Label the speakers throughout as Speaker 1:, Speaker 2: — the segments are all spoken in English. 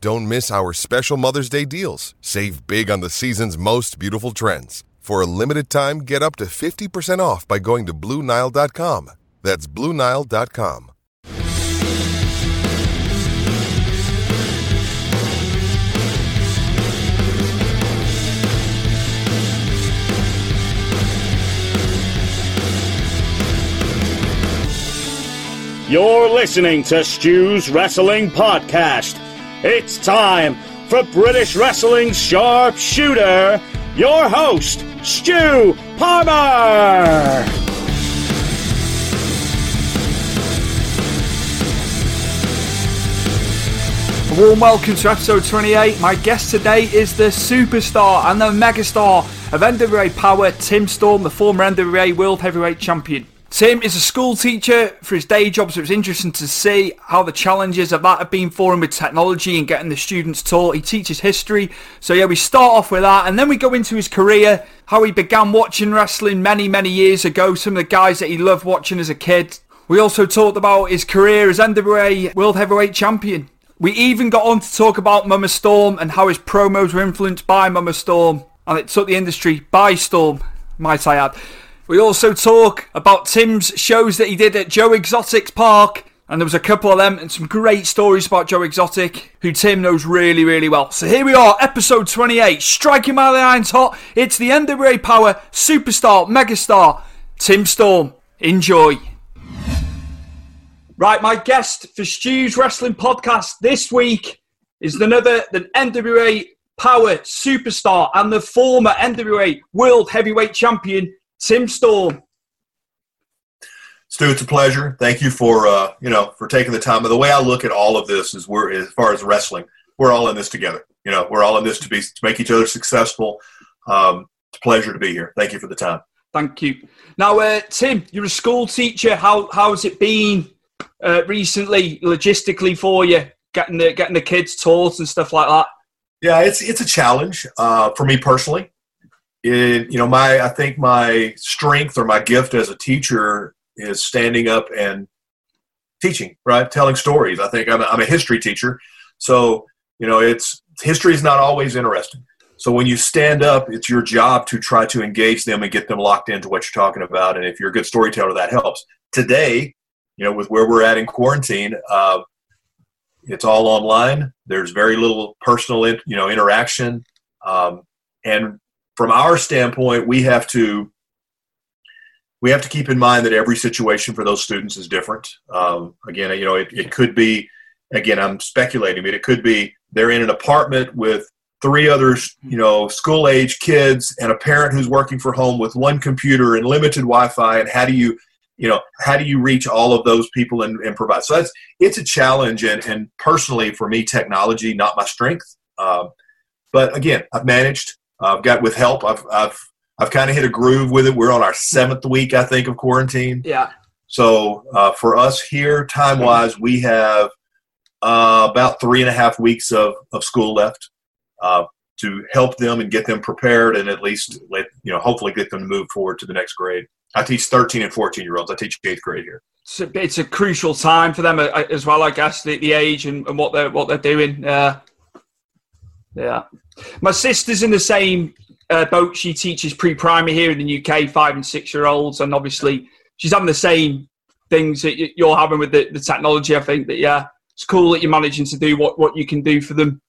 Speaker 1: Don't miss our special Mother's Day deals. Save big on the season's most beautiful trends. For a limited time, get up to 50% off by going to Bluenile.com. That's Bluenile.com.
Speaker 2: You're listening to Stu's Wrestling Podcast. It's time for British Wrestling's Sharpshooter, your host, Stu Palmer.
Speaker 3: A warm welcome to episode 28. My guest today is the superstar and the megastar of NWA Power, Tim Storm, the former NWA World Heavyweight Champion. Tim is a school teacher for his day job, so it's interesting to see how the challenges of that have been for him with technology and getting the students taught. He teaches history, so yeah, we start off with that, and then we go into his career, how he began watching wrestling many, many years ago, some of the guys that he loved watching as a kid. We also talked about his career as NWA World Heavyweight Champion. We even got on to talk about Mama Storm and how his promos were influenced by Mama Storm, and it took the industry by storm, might I add. We also talk about Tim's shows that he did at Joe Exotic's park. And there was a couple of them and some great stories about Joe Exotic, who Tim knows really, really well. So here we are, episode 28, striking while the iron's hot. It's the NWA Power superstar, megastar, Tim Storm. Enjoy. Right, my guest for Stu's Wrestling Podcast this week is another the NWA Power superstar and the former NWA World Heavyweight Champion, Tim Storm.
Speaker 4: Stu, it's a pleasure. Thank you for uh, you know for taking the time. But the way I look at all of this is we're as far as wrestling, we're all in this together. You know, we're all in this to be to make each other successful. Um, it's a pleasure to be here. Thank you for the time.
Speaker 3: Thank you. Now, uh, Tim, you're a school teacher. How how's it been uh, recently, logistically for you, getting the getting the kids taught and stuff like that?
Speaker 4: Yeah, it's it's a challenge uh, for me personally. It, you know, my I think my strength or my gift as a teacher is standing up and teaching, right? Telling stories. I think I'm a, I'm a history teacher, so you know, it's history is not always interesting. So when you stand up, it's your job to try to engage them and get them locked into what you're talking about. And if you're a good storyteller, that helps. Today, you know, with where we're at in quarantine, uh, it's all online. There's very little personal, you know, interaction, um, and from our standpoint, we have to we have to keep in mind that every situation for those students is different. Um, again, you know, it, it could be, again, I'm speculating, but it could be they're in an apartment with three other, you know, school age kids and a parent who's working for home with one computer and limited Wi-Fi. And how do you, you know, how do you reach all of those people and, and provide? So that's it's a challenge. And, and personally, for me, technology not my strength. Um, but again, I've managed. I've got with help. I've I've I've kind of hit a groove with it. We're on our seventh week, I think, of quarantine.
Speaker 3: Yeah.
Speaker 4: So uh, for us here, time wise, we have uh, about three and a half weeks of, of school left uh, to help them and get them prepared, and at least let you know, hopefully, get them to move forward to the next grade. I teach 13 and 14 year olds. I teach eighth grade here.
Speaker 3: It's a, it's a crucial time for them uh, as well, I guess, the, the age and, and what they're what they're doing. Uh, yeah, my sister's in the same uh, boat. She teaches pre-primary here in the UK, five and six year olds, and obviously she's having the same things that you're having with the, the technology. I think that yeah, it's cool that you're managing to do what what you can do for them.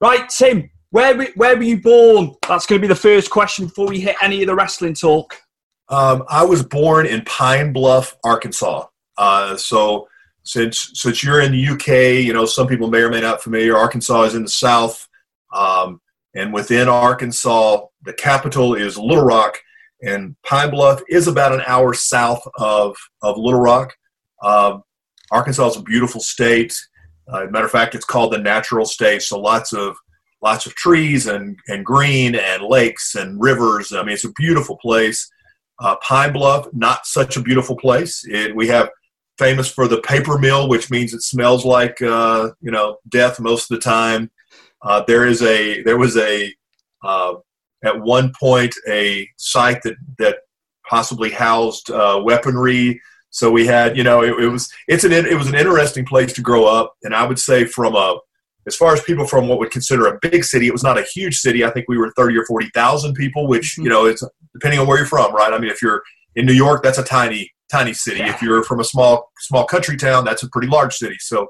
Speaker 3: Right, Tim, where where were you born? That's going to be the first question before we hit any of the wrestling talk.
Speaker 4: Um, I was born in Pine Bluff, Arkansas. Uh, so since since you're in the UK, you know some people may or may not familiar. Arkansas is in the south, um, and within Arkansas, the capital is Little Rock, and Pine Bluff is about an hour south of of Little Rock. Um, Arkansas is a beautiful state. Uh, matter of fact, it's called the natural state. So lots of lots of trees and and green and lakes and rivers. I mean, it's a beautiful place. Uh, Pine Bluff, not such a beautiful place. It, we have famous for the paper mill, which means it smells like uh, you know death most of the time. Uh, there is a there was a uh, at one point a site that that possibly housed uh, weaponry. So we had you know it, it was it's an it was an interesting place to grow up, and I would say from a as far as people from what would consider a big city, it was not a huge city. I think we were thirty or forty thousand people, which mm-hmm. you know it's depending on where you're from, right? I mean, if you're in New York, that's a tiny tiny city. Yeah. If you're from a small small country town, that's a pretty large city. So,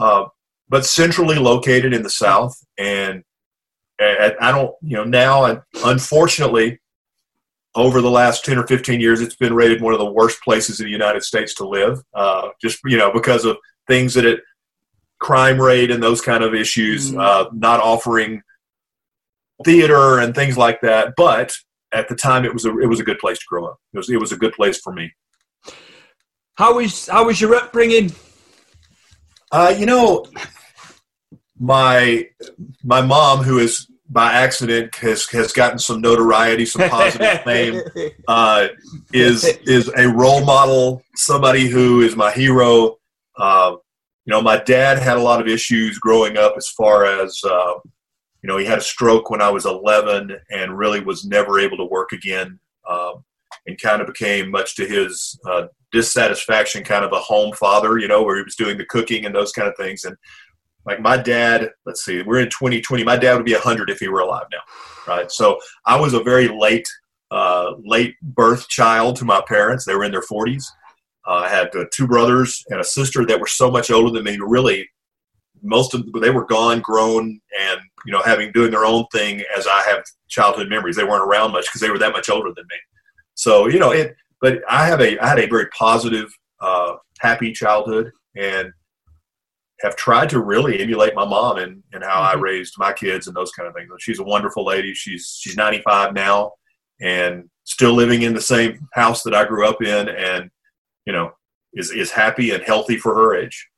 Speaker 4: uh, but centrally located in the South, and, and I don't, you know, now unfortunately, over the last ten or fifteen years, it's been rated one of the worst places in the United States to live. Uh, just you know because of things that it crime rate and those kind of issues, mm-hmm. uh, not offering theater and things like that. But at the time, it was a it was a good place to grow up. It was it was a good place for me.
Speaker 3: How was how was your upbringing?
Speaker 4: Uh, you know, my my mom, who is by accident has has gotten some notoriety, some positive fame, uh, is is a role model, somebody who is my hero. Uh, you know, my dad had a lot of issues growing up as far as, uh, you know, he had a stroke when I was 11 and really was never able to work again um, and kind of became, much to his uh, dissatisfaction, kind of a home father, you know, where he was doing the cooking and those kind of things. And like my dad, let's see, we're in 2020. My dad would be 100 if he were alive now, right? So I was a very late, uh, late birth child to my parents. They were in their 40s. Uh, I had uh, two brothers and a sister that were so much older than me. Really, most of they were gone, grown, and you know, having doing their own thing. As I have childhood memories, they weren't around much because they were that much older than me. So you know, it. But I have a I had a very positive, uh, happy childhood, and have tried to really emulate my mom and, and how mm-hmm. I raised my kids and those kind of things. She's a wonderful lady. She's she's 95 now and still living in the same house that I grew up in and you know, is is happy and healthy for her age.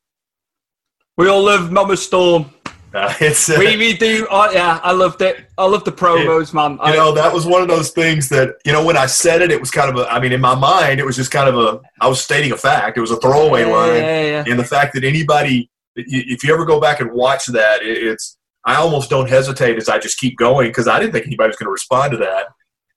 Speaker 3: We all love Mama Storm. Uh, it's uh, we, we do. Yeah, I loved it. I love the promos, it, man.
Speaker 4: You I, know, that was one of those things that you know when I said it, it was kind of a. I mean, in my mind, it was just kind of a. I was stating a fact. It was a throwaway yeah, line, yeah, yeah. and the fact that anybody, if you ever go back and watch that, it's. I almost don't hesitate as I just keep going because I didn't think anybody was going to respond to that,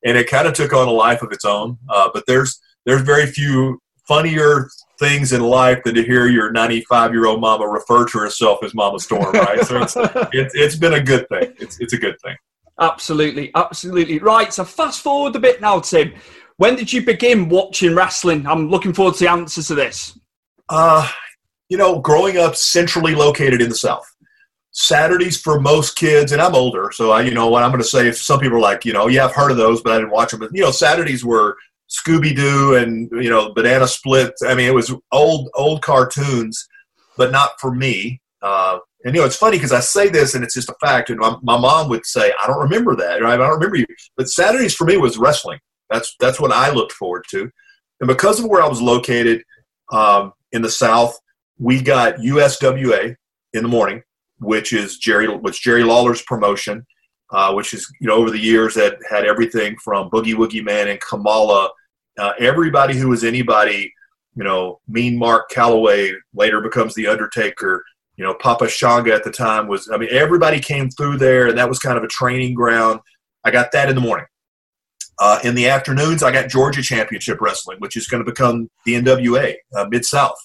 Speaker 4: and it kind of took on a life of its own. Uh, but there's there's very few funnier things in life than to hear your 95 year old mama refer to herself as Mama Storm, right? so it's, it's, it's been a good thing. It's, it's a good thing.
Speaker 3: Absolutely, absolutely. Right, so fast forward a bit now, Tim. When did you begin watching wrestling? I'm looking forward to the answers to this.
Speaker 4: Uh, you know, growing up centrally located in the South. Saturdays for most kids, and I'm older, so I, you know, what I'm going to say. If some people are like, you know, yeah, I've heard of those, but I didn't watch them. But you know, Saturdays were Scooby Doo and you know Banana Split. I mean, it was old old cartoons, but not for me. Uh, and you know, it's funny because I say this and it's just a fact. And my, my mom would say, "I don't remember that. Right? I don't remember you." But Saturdays for me was wrestling. That's that's what I looked forward to. And because of where I was located um, in the South, we got USWA in the morning, which is Jerry, which Jerry Lawler's promotion uh, which is you know over the years that had everything from Boogie Woogie Man and Kamala, uh, everybody who was anybody, you know, Mean Mark Calaway later becomes the Undertaker. You know, Papa Shango at the time was. I mean, everybody came through there, and that was kind of a training ground. I got that in the morning. Uh, in the afternoons, I got Georgia Championship Wrestling, which is going to become the NWA uh, Mid South.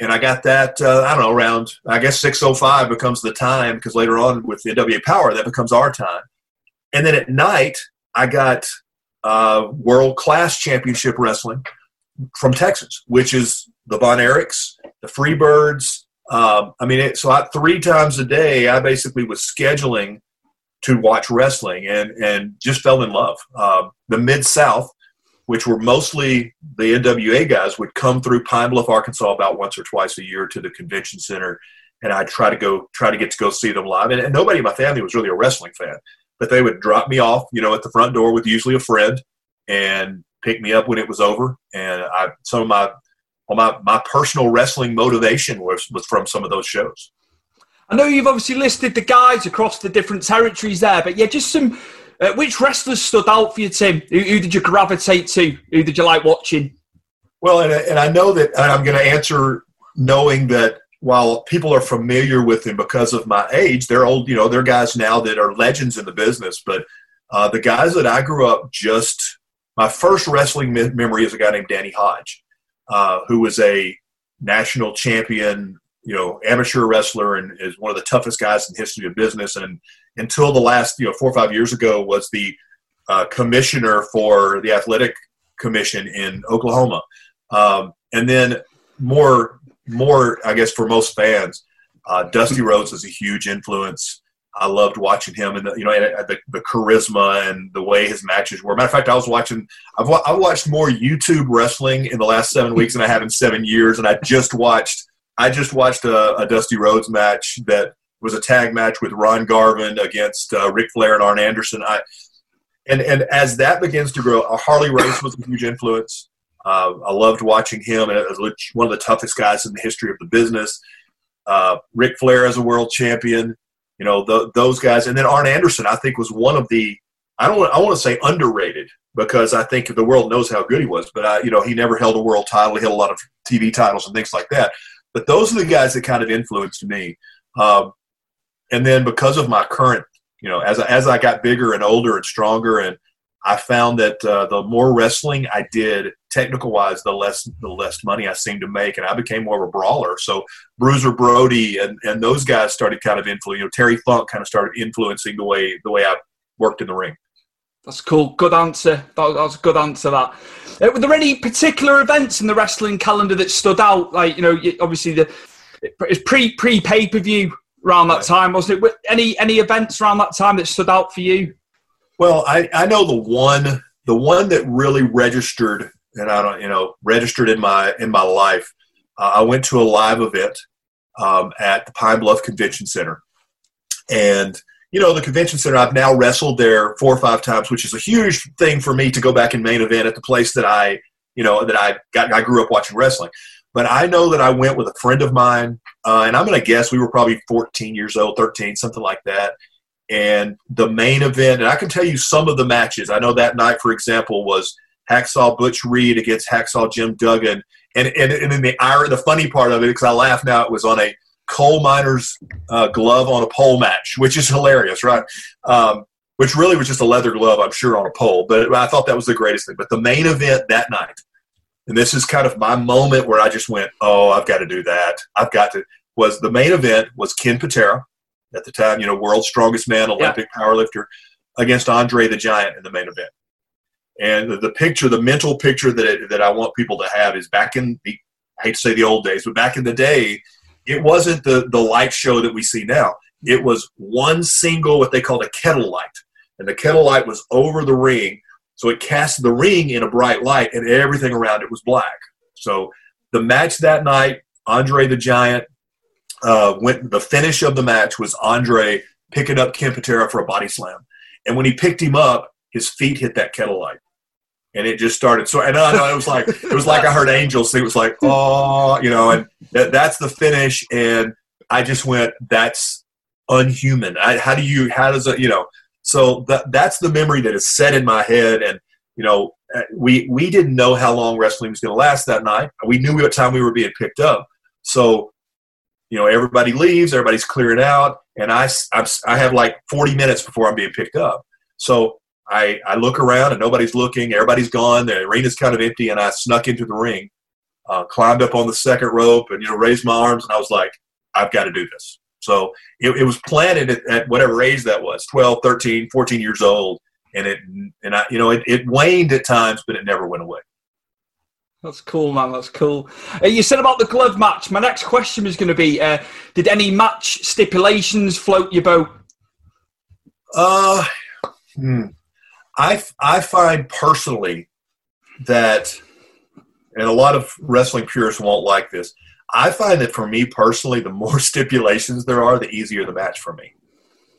Speaker 4: And I got that, uh, I don't know, around, I guess 6.05 becomes the time because later on with the NWA Power, that becomes our time. And then at night, I got uh, World Class Championship Wrestling from Texas, which is the Von Erichs, the Freebirds. Um, I mean, it, so I, three times a day, I basically was scheduling to watch wrestling and, and just fell in love. Uh, the Mid South, which were mostly the NWA guys, would come through Pine Bluff, Arkansas about once or twice a year to the convention center. And I'd try to go, try to get to go see them live. And, and nobody in my family was really a wrestling fan, but they would drop me off, you know, at the front door with usually a friend and pick me up when it was over. And I, some of my, well, my, my personal wrestling motivation was, was from some of those shows.
Speaker 3: I know you've obviously listed the guys across the different territories there, but yeah, just some. Uh, which wrestlers stood out for you, Tim? Who, who, did you gravitate to? Who did you like watching?
Speaker 4: Well, and, and I know that I'm going to answer knowing that while people are familiar with him because of my age, they're old, you know, they're guys now that are legends in the business. But uh, the guys that I grew up just, my first wrestling me- memory is a guy named Danny Hodge, uh, who was a national champion you know, amateur wrestler and is one of the toughest guys in the history of business. And until the last, you know, four or five years ago, was the uh, commissioner for the athletic commission in Oklahoma. Um, and then more, more, I guess, for most fans, uh, Dusty Rhodes is a huge influence. I loved watching him and the, you know the, the charisma and the way his matches were. Matter of fact, I was watching. I've, I've watched more YouTube wrestling in the last seven weeks than I have in seven years, and I just watched I just watched a, a, Dusty Rhodes match that was a tag match with Ron Garvin against uh, Ric Flair and Arn Anderson. I, and and as that begins to grow, Harley Race was a huge influence. Uh, I loved watching him, and one of the toughest guys in the history of the business. Uh, Ric Flair as a world champion, you know those guys, and then Arn Anderson, I think, was one of the I don't I want to say underrated because I think the world knows how good he was, but I, you know he never held a world title. He held a lot of TV titles and things like that. But those are the guys that kind of influenced me. Um, and then because of my current, you know, as as I got bigger and older and stronger, and I found that uh, the more wrestling I did, technical wise, the less the less money I seemed to make, and I became more of a brawler. So Bruiser Brody and, and those guys started kind of influencing. You know, Terry Funk kind of started influencing the way the way I worked in the ring.
Speaker 3: That's cool. Good answer. That was, a good answer. That. Uh, were there any particular events in the wrestling calendar that stood out? Like you know, obviously the it's pre pre pay per view around that time, wasn't it? Any any events around that time that stood out for you?
Speaker 4: Well, I I know the one the one that really registered, and I don't you know registered in my in my life. Uh, I went to a live event um, at the Pine Bluff Convention Center, and you know, the convention center, I've now wrestled there four or five times, which is a huge thing for me to go back and main event at the place that I, you know, that I got, I grew up watching wrestling. But I know that I went with a friend of mine, uh, and I'm going to guess we were probably 14 years old, 13, something like that. And the main event, and I can tell you some of the matches. I know that night, for example, was Hacksaw Butch Reed against Hacksaw Jim Duggan. And, and, and in the, the funny part of it, because I laugh now, it was on a coal miner's uh, glove on a pole match, which is hilarious, right? Um, which really was just a leather glove, I'm sure, on a pole. But I thought that was the greatest thing. But the main event that night, and this is kind of my moment where I just went, "Oh, I've got to do that. I've got to." Was the main event was Ken Patera, at the time, you know, world's strongest man, Olympic yeah. powerlifter, against Andre the Giant in the main event. And the, the picture, the mental picture that it, that I want people to have is back in the I hate to say the old days, but back in the day, it wasn't the, the light show that we see now. It was one single, what they called a kettle light. And the kettle light was over the ring. So it cast the ring in a bright light and everything around it was black. So the match that night, Andre the Giant, uh, went, the finish of the match was Andre picking up Ken Patera for a body slam. And when he picked him up, his feet hit that kettle light and it just started. So, and I know it was like it was like I heard angels. It was like, oh, you know, and that, that's the finish. And I just went, that's unhuman. I, how do you? How does it? You know. So that that's the memory that is set in my head. And you know, uh, we we didn't know how long wrestling was going to last that night. We knew what time we were being picked up. So, you know, everybody leaves, everybody's clearing out, and I, I, I have like 40 minutes before I'm being picked up. So I, I look around and nobody's looking. Everybody's gone. The arena's kind of empty, and I snuck into the ring, uh, climbed up on the second rope, and you know raised my arms, and I was like, I've got to do this. So it, it was planted at, at, whatever age that was 12, 13, 14 years old. And it, and I, you know, it, it waned at times, but it never went away.
Speaker 3: That's cool, man. That's cool. Uh, you said about the glove match. My next question was going to be: uh, Did any match stipulations float your boat?
Speaker 4: Uh, hmm. I I find personally that, and a lot of wrestling purists won't like this. I find that for me personally, the more stipulations there are, the easier the match for me.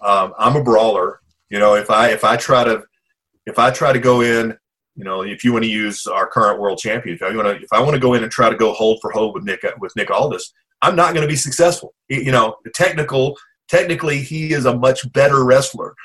Speaker 4: Um, I'm a brawler. You know, if I if I try to if I try to go in, you know, if you want to use our current world champion, if I want to if I want to go in and try to go hold for hold with Nick with Nick Aldis, I'm not going to be successful. You know, technical technically he is a much better wrestler,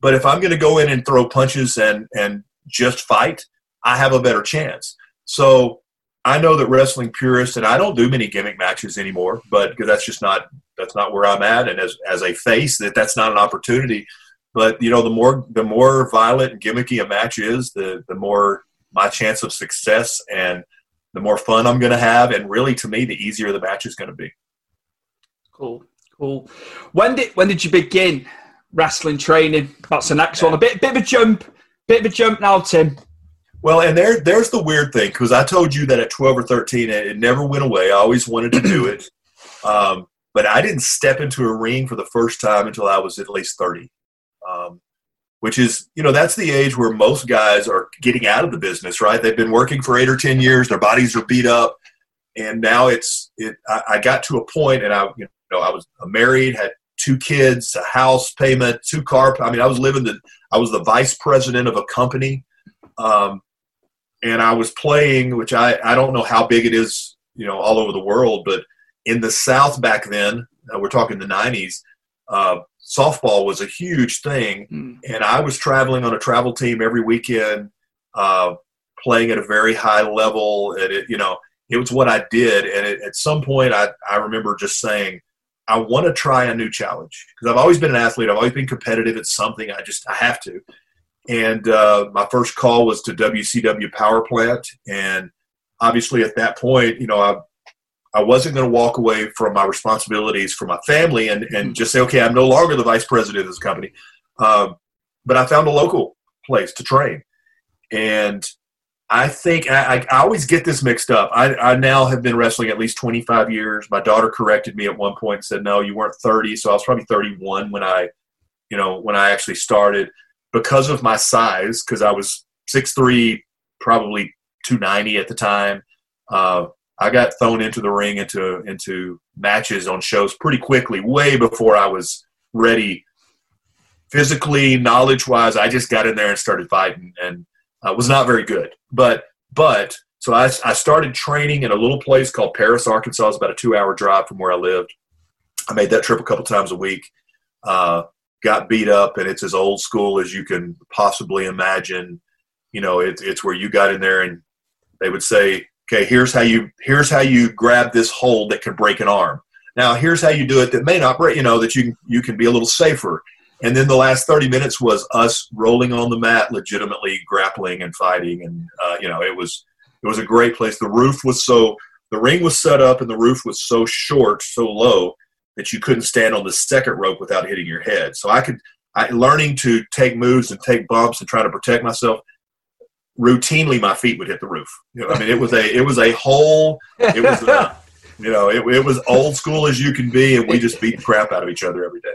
Speaker 4: but if I'm going to go in and throw punches and and just fight, I have a better chance. So I know that wrestling purists, and I don't do many gimmick matches anymore, but that's just not that's not where I'm at, and as as a face, that that's not an opportunity. But you know, the more the more violent and gimmicky a match is, the the more my chance of success and the more fun I'm going to have, and really, to me, the easier the match is going to be.
Speaker 3: Cool, cool. When did when did you begin wrestling training? That's the next one. A bit bit of a jump, bit of a jump now, Tim.
Speaker 4: Well, and there, there's the weird thing because I told you that at 12 or 13, it, it never went away. I always wanted to do it, um, but I didn't step into a ring for the first time until I was at least 30, um, which is, you know, that's the age where most guys are getting out of the business, right? They've been working for eight or 10 years, their bodies are beat up, and now it's, it. I, I got to a point, and I, you know, I was married, had two kids, a house payment, two car. I mean, I was living the, I was the vice president of a company. Um, and I was playing, which I, I don't know how big it is, you know, all over the world, but in the South back then, uh, we're talking the 90s, uh, softball was a huge thing. Mm. And I was traveling on a travel team every weekend, uh, playing at a very high level. And it, you know, it was what I did. And it, at some point, I, I remember just saying, I want to try a new challenge because I've always been an athlete. I've always been competitive. At something. I just, I have to. And uh, my first call was to WCW Power Plant, and obviously at that point, you know, I I wasn't going to walk away from my responsibilities for my family and and just say, okay, I'm no longer the vice president of this company, um, but I found a local place to train, and I think I, I, always get this mixed up. I, I now have been wrestling at least 25 years. My daughter corrected me at one point and said, "No, you weren't 30." So I was probably 31 when I, you know, when I actually started because of my size, because I was six three, probably 290 at the time. Uh, I got thrown into the ring into into matches on shows pretty quickly, way before I was ready physically, knowledge wise. I just got in there and started fighting, and uh, was not very good. But but so I, I started training in a little place called Paris, Arkansas. It's about a two hour drive from where I lived. I made that trip a couple times a week. Uh, got beat up and it's as old school as you can possibly imagine. You know, it, it's where you got in there and they would say, okay, here's how you, here's how you grab this hold that can break an arm. Now here's how you do it that may not break, you know, that you you can be a little safer. And then the last 30 minutes was us rolling on the mat, legitimately grappling and fighting. And, uh, you know, it was, it was a great place. The roof was so, the ring was set up and the roof was so short, so low that you couldn't stand on the second rope without hitting your head. So I could, I, learning to take moves and take bumps and try to protect myself. Routinely, my feet would hit the roof. You know, I mean, it was a, it was a whole, it was, a, you know, it, it was old school as you can be, and we just beat the crap out of each other every day.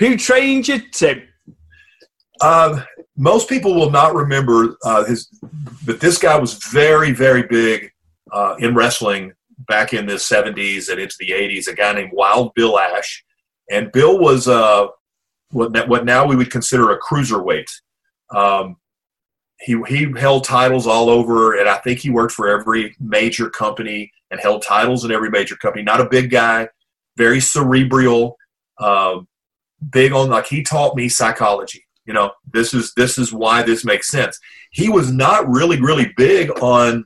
Speaker 3: Who trained you, Tim?
Speaker 4: Um, most people will not remember uh, his, but this guy was very, very big uh, in wrestling back in the 70s and into the 80s, a guy named Wild Bill Ash. And Bill was uh, what, what now we would consider a cruiserweight. Um, he, he held titles all over, and I think he worked for every major company and held titles in every major company. Not a big guy, very cerebral, uh, big on like he taught me psychology. You know, this is this is why this makes sense. He was not really really big on.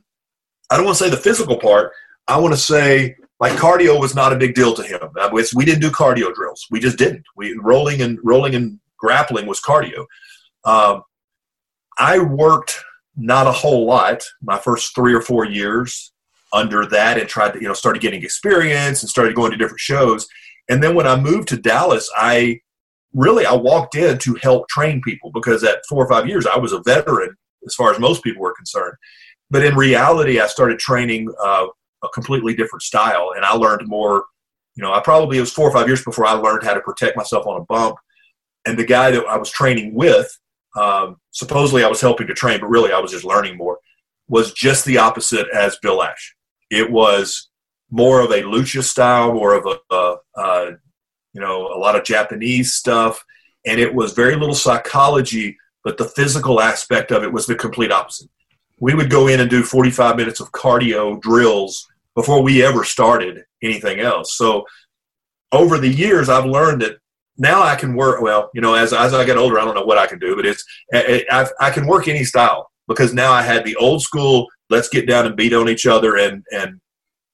Speaker 4: I don't want to say the physical part, I want to say like cardio was not a big deal to him. We didn't do cardio drills. We just didn't. We rolling and rolling and grappling was cardio. Um, I worked not a whole lot my first three or four years under that and tried to, you know, started getting experience and started going to different shows. And then when I moved to Dallas, I really I walked in to help train people because at four or five years I was a veteran as far as most people were concerned. But in reality, I started training uh, a completely different style, and I learned more. You know, I probably it was four or five years before I learned how to protect myself on a bump. And the guy that I was training with, um, supposedly I was helping to train, but really I was just learning more. Was just the opposite as Bill Ash. It was more of a lucha style, more of a, a, a you know a lot of Japanese stuff, and it was very little psychology, but the physical aspect of it was the complete opposite. We would go in and do 45 minutes of cardio drills before we ever started anything else. So over the years, I've learned that now I can work. Well, you know, as as I get older, I don't know what I can do, but it's I, I can work any style because now I had the old school. Let's get down and beat on each other and and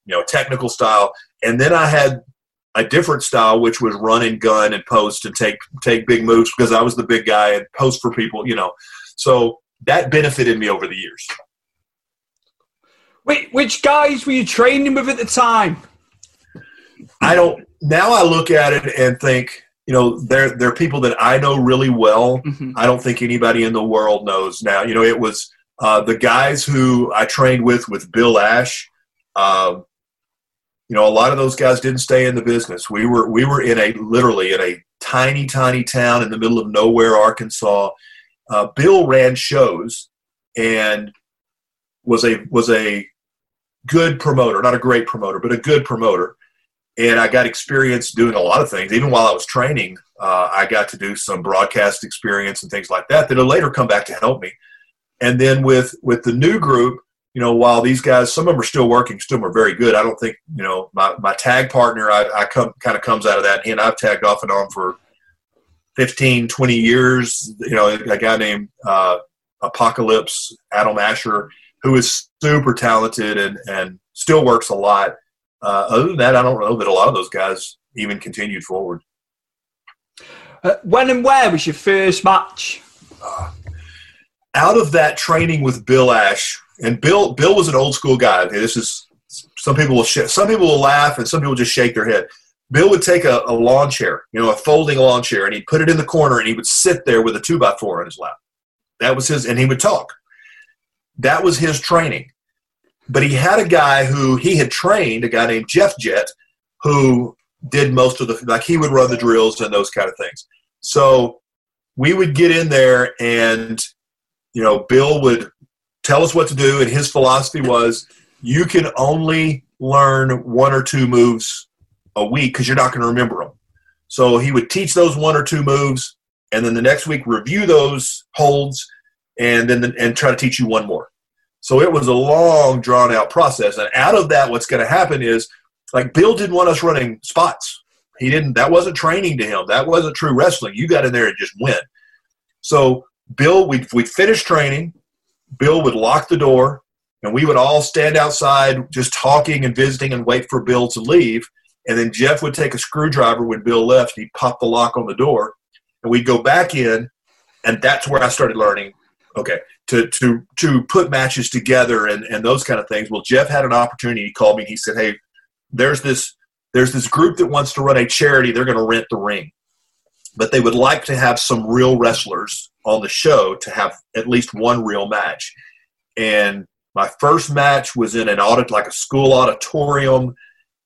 Speaker 4: you know technical style, and then I had a different style which was run and gun and post and take take big moves because I was the big guy and post for people, you know. So that benefited me over the years.
Speaker 3: Wait, which guys were you training with at the time?
Speaker 4: I don't. Now I look at it and think, you know, they're they're people that I know really well. Mm-hmm. I don't think anybody in the world knows now. You know, it was uh, the guys who I trained with with Bill Ash. Uh, you know, a lot of those guys didn't stay in the business. We were we were in a literally in a tiny, tiny town in the middle of nowhere, Arkansas. Uh, Bill ran shows and was a was a good promoter, not a great promoter, but a good promoter. And I got experience doing a lot of things. Even while I was training, uh, I got to do some broadcast experience and things like that that'll later come back to help me. And then with with the new group, you know, while these guys, some of them are still working, still are very good. I don't think, you know, my, my tag partner, I, I come kind of comes out of that. He and I've tagged off and on for 15, 20 years. You know, a guy named uh, Apocalypse, Adam Asher, who is super talented and, and still works a lot. Uh, other than that, I don't know that a lot of those guys even continued forward.
Speaker 3: Uh, when and where was your first match?
Speaker 4: Uh, out of that training with Bill Ash, and Bill Bill was an old school guy. This is some people will sh- some people will laugh and some people just shake their head. Bill would take a, a lawn chair, you know, a folding lawn chair, and he'd put it in the corner, and he would sit there with a two by four on his lap. That was his, and he would talk. That was his training. But he had a guy who he had trained, a guy named Jeff Jett, who did most of the like he would run the drills and those kind of things. So we would get in there, and you know, Bill would tell us what to do. And his philosophy was you can only learn one or two moves a week because you're not going to remember them. So he would teach those one or two moves, and then the next week review those holds, and then the, and try to teach you one more. So it was a long, drawn out process. And out of that, what's going to happen is like Bill didn't want us running spots. He didn't. That wasn't training to him. That wasn't true wrestling. You got in there and just win. So Bill, we we finished training. Bill would lock the door, and we would all stand outside just talking and visiting and wait for Bill to leave. And then Jeff would take a screwdriver when Bill left, and he'd pop the lock on the door, and we'd go back in, and that's where I started learning. Okay, to to to put matches together and and those kind of things. Well, Jeff had an opportunity. He called me. He said, "Hey, there's this there's this group that wants to run a charity. They're going to rent the ring, but they would like to have some real wrestlers on the show to have at least one real match. And my first match was in an audit, like a school auditorium,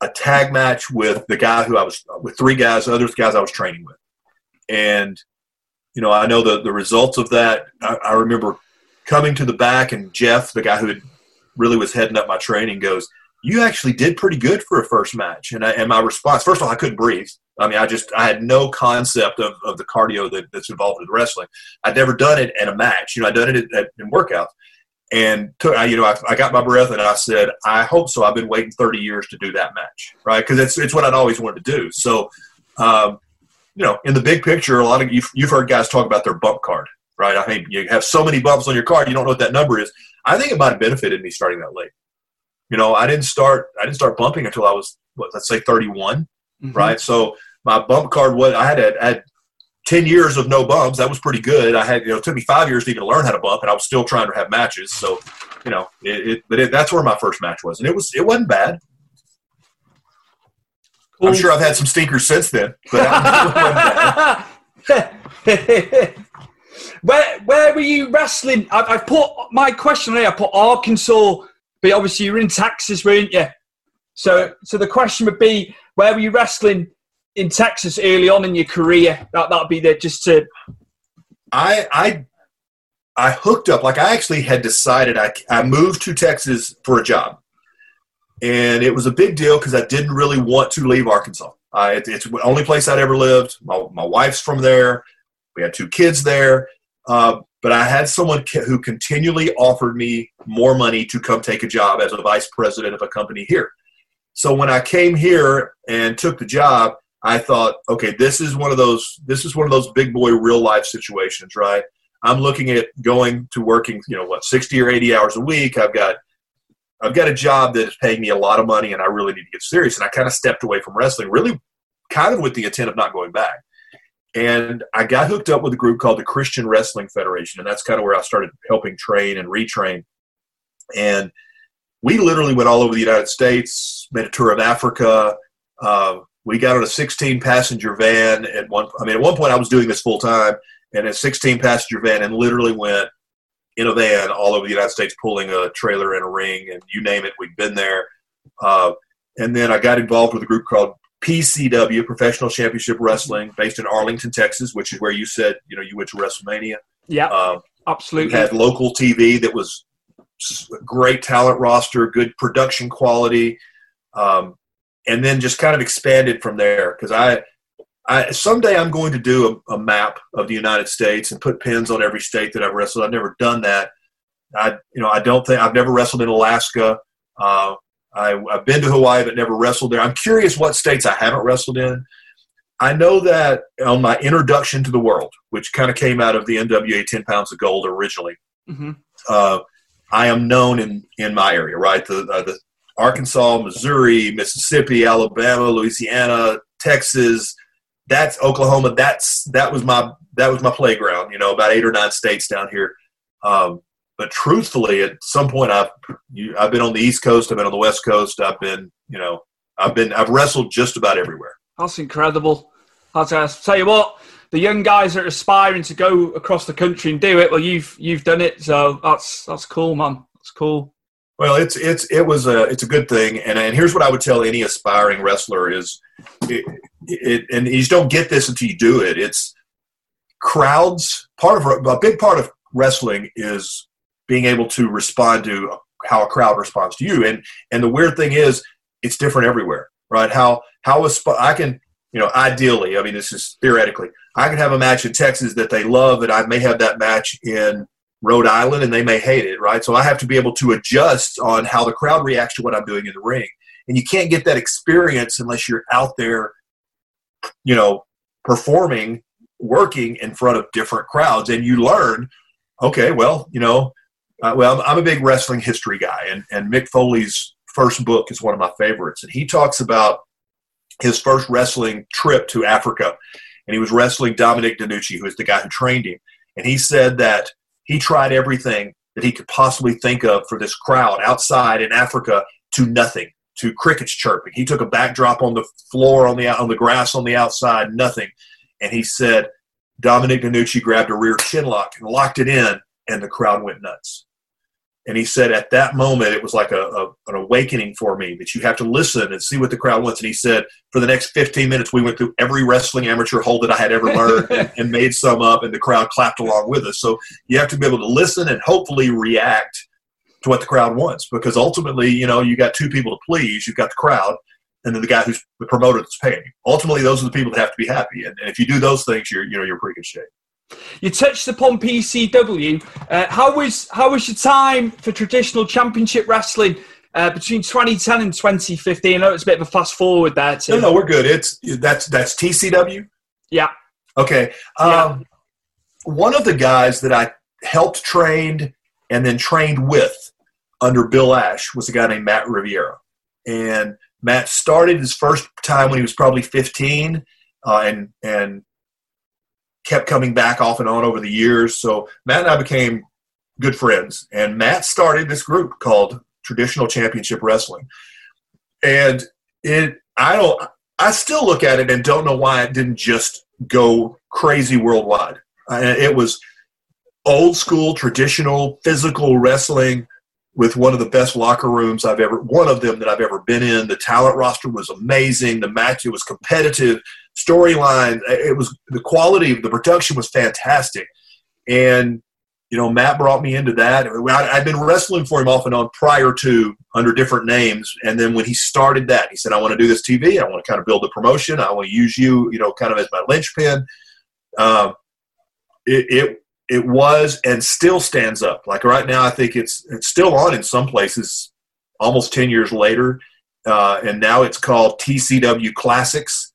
Speaker 4: a tag match with the guy who I was with three guys, other guys I was training with. And, you know, I know the, the results of that. I, I remember coming to the back and Jeff, the guy who really was heading up my training, goes, you actually did pretty good for a first match. And, I, and my response, first of all, I couldn't breathe. I mean, I just I had no concept of, of the cardio that, that's involved with wrestling. I'd never done it in a match. You know, I'd done it at, in workouts. And took, I, you know, I, I, got my breath and I said, I hope so. I've been waiting 30 years to do that match, right? Because it's, it's what I'd always wanted to do. So, um, you know, in the big picture, a lot of you've, you've heard guys talk about their bump card, right? I mean, you have so many bumps on your card, you don't know what that number is. I think it might have benefited me starting that late. You know, I didn't start I didn't start bumping until I was what, let's say 31, mm-hmm. right? So my bump card was I had a, I had 10 years of no bumps. That was pretty good. I had, you know, it took me five years to even learn how to bump, and I was still trying to have matches. So, you know, it, it but it, that's where my first match was, and it was it wasn't bad. Cool. I'm sure I've had some stinkers since then, but
Speaker 3: where where were you wrestling? I, I put my question here. I put Arkansas, but obviously you're in Texas, weren't you? So so the question would be, where were you wrestling in Texas early on in your career? That that'd be there just to.
Speaker 4: I I I hooked up like I actually had decided I I moved to Texas for a job, and it was a big deal because I didn't really want to leave Arkansas. Uh, it, it's the only place I'd ever lived. My my wife's from there. We had two kids there. Uh, but I had someone who continually offered me more money to come take a job as a vice president of a company here. So when I came here and took the job, I thought, okay, this is one of those this is one of those big boy real life situations, right? I'm looking at going to working, you know, what, 60 or 80 hours a week. I've got I've got a job that is paying me a lot of money and I really need to get serious. And I kind of stepped away from wrestling, really kind of with the intent of not going back. And I got hooked up with a group called the Christian Wrestling Federation, and that's kind of where I started helping train and retrain. And we literally went all over the United States, made a tour of Africa. Uh, we got on a 16 passenger van at one. I mean, at one point I was doing this full time, and a 16 passenger van, and literally went in a van all over the United States, pulling a trailer and a ring, and you name it, we'd been there. Uh, and then I got involved with a group called PCW, Professional Championship Wrestling, based in Arlington, Texas, which is where you said you know you went to WrestleMania.
Speaker 3: Yeah, uh, absolutely.
Speaker 4: had local TV that was great talent roster, good production quality, um, and then just kind of expanded from there. Because I, I someday I'm going to do a, a, map of the United States and put pins on every state that I've wrestled. I've never done that. I you know I don't think I've never wrestled in Alaska. Uh, I, have been to Hawaii but never wrestled there. I'm curious what states I haven't wrestled in. I know that on my introduction to the world, which kind of came out of the NWA 10 pounds of gold originally, mm-hmm. uh, I am known in, in my area, right? The, uh, the Arkansas, Missouri, Mississippi, Alabama, Louisiana, Texas, that's Oklahoma. That's that was my that was my playground. You know, about eight or nine states down here. Um, but truthfully, at some point, I've you, I've been on the East Coast, I've been on the West Coast, I've been you know I've been I've wrestled just about everywhere.
Speaker 3: That's incredible. I'll tell you what, the young guys are aspiring to go across the country and do it, well, you've you've done it, so that's that's cool, man. That's cool.
Speaker 4: Well, it's it's it was a it's a good thing, and and here's what I would tell any aspiring wrestler is, it, it and you just don't get this until you do it. It's crowds. Part of a big part of wrestling is being able to respond to how a crowd responds to you. And and the weird thing is, it's different everywhere, right? How how a I can you know ideally, I mean this is theoretically, I can have a match in Texas that they love, and I may have that match in Rhode Island, and they may hate it, right? So I have to be able to adjust on how the crowd reacts to what I'm doing in the ring. And you can't get that experience unless you're out there, you know, performing, working in front of different crowds, and you learn. Okay, well, you know, uh, well, I'm a big wrestling history guy, and, and Mick Foley's first book is one of my favorites. And he talks about his first wrestling trip to Africa, and he was wrestling Dominic DeNucci, who is the guy who trained him. And he said that he tried everything that he could possibly think of for this crowd outside in Africa to nothing, to crickets chirping. He took a backdrop on the floor, on the on the grass on the outside, nothing. And he said Dominic DeNucci grabbed a rear chin lock and locked it in, and the crowd went nuts. And he said, at that moment, it was like a, a, an awakening for me that you have to listen and see what the crowd wants. And he said, for the next 15 minutes, we went through every wrestling amateur hold that I had ever learned and, and, made some up, and the crowd clapped along with us. So you have to be able to listen and hopefully react to what the crowd wants because ultimately, you know, you got two people to please. You've got the crowd and then the guy who's the promoter that's paying. Ultimately, those are the people that have to be happy. And, and if you do those things, you're, you know, you're in pretty good shape.
Speaker 3: You touched upon PCW. Uh, how was how was your time for traditional championship wrestling uh, between 2010 and 2015? I know it's a bit of a fast forward there. Too.
Speaker 4: No, no, we're good. It's that's that's TCW.
Speaker 3: Yeah.
Speaker 4: Okay. Um, yeah. One of the guys that I helped trained and then trained with under Bill Ash was a guy named Matt Riviera, and Matt started his first time when he was probably 15, uh, and and kept coming back off and on over the years. So Matt and I became good friends, and Matt started this group called Traditional Championship Wrestling, and it I don't I still look at it and don't know why it didn't just go crazy worldwide. It was old school, traditional, physical wrestling with one of the best locker rooms I've ever, one of them that I've ever been in. The talent roster was amazing. The match, it was competitive. Storyline, it was the quality of the production was fantastic. And, you know, Matt brought me into that. I'd been wrestling for him off and on prior to under different names. And then when he started that, he said, I want to do this TV. I want to kind of build a promotion. I want to use you, you know, kind of as my linchpin. Um, it, it it was and still stands up. Like right now, I think it's it's still on in some places, almost ten years later, uh, and now it's called TCW Classics.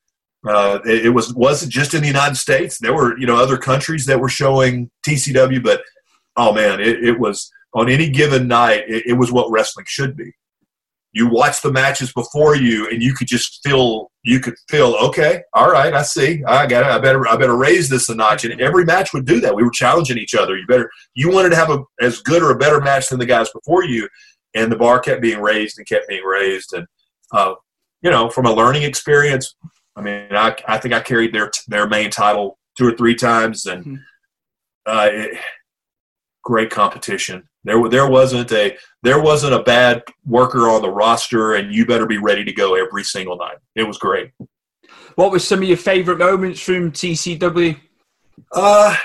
Speaker 4: Uh, it, it, was wasn't just in the United States. There were you know other countries that were showing TCW, but oh man, it, it was on any given night. It, it was what wrestling should be you watch the matches before you and you could just feel you could feel okay all right i see i got it i better i better raise this a notch. And every match would do that. We were challenging each other. You better you wanted to have a as good or a better match than the guys before you. And the bar kept being raised and kept being raised. And uh, you know from a learning experience i mean i, I think i carried their their main title two or three times. And mm-hmm. uh, it, great competition there, there wasn't a there wasn't a bad worker on the roster, and you better be ready to go every single night. It was great.
Speaker 3: What were some of your favorite moments from TCW?
Speaker 4: Uh,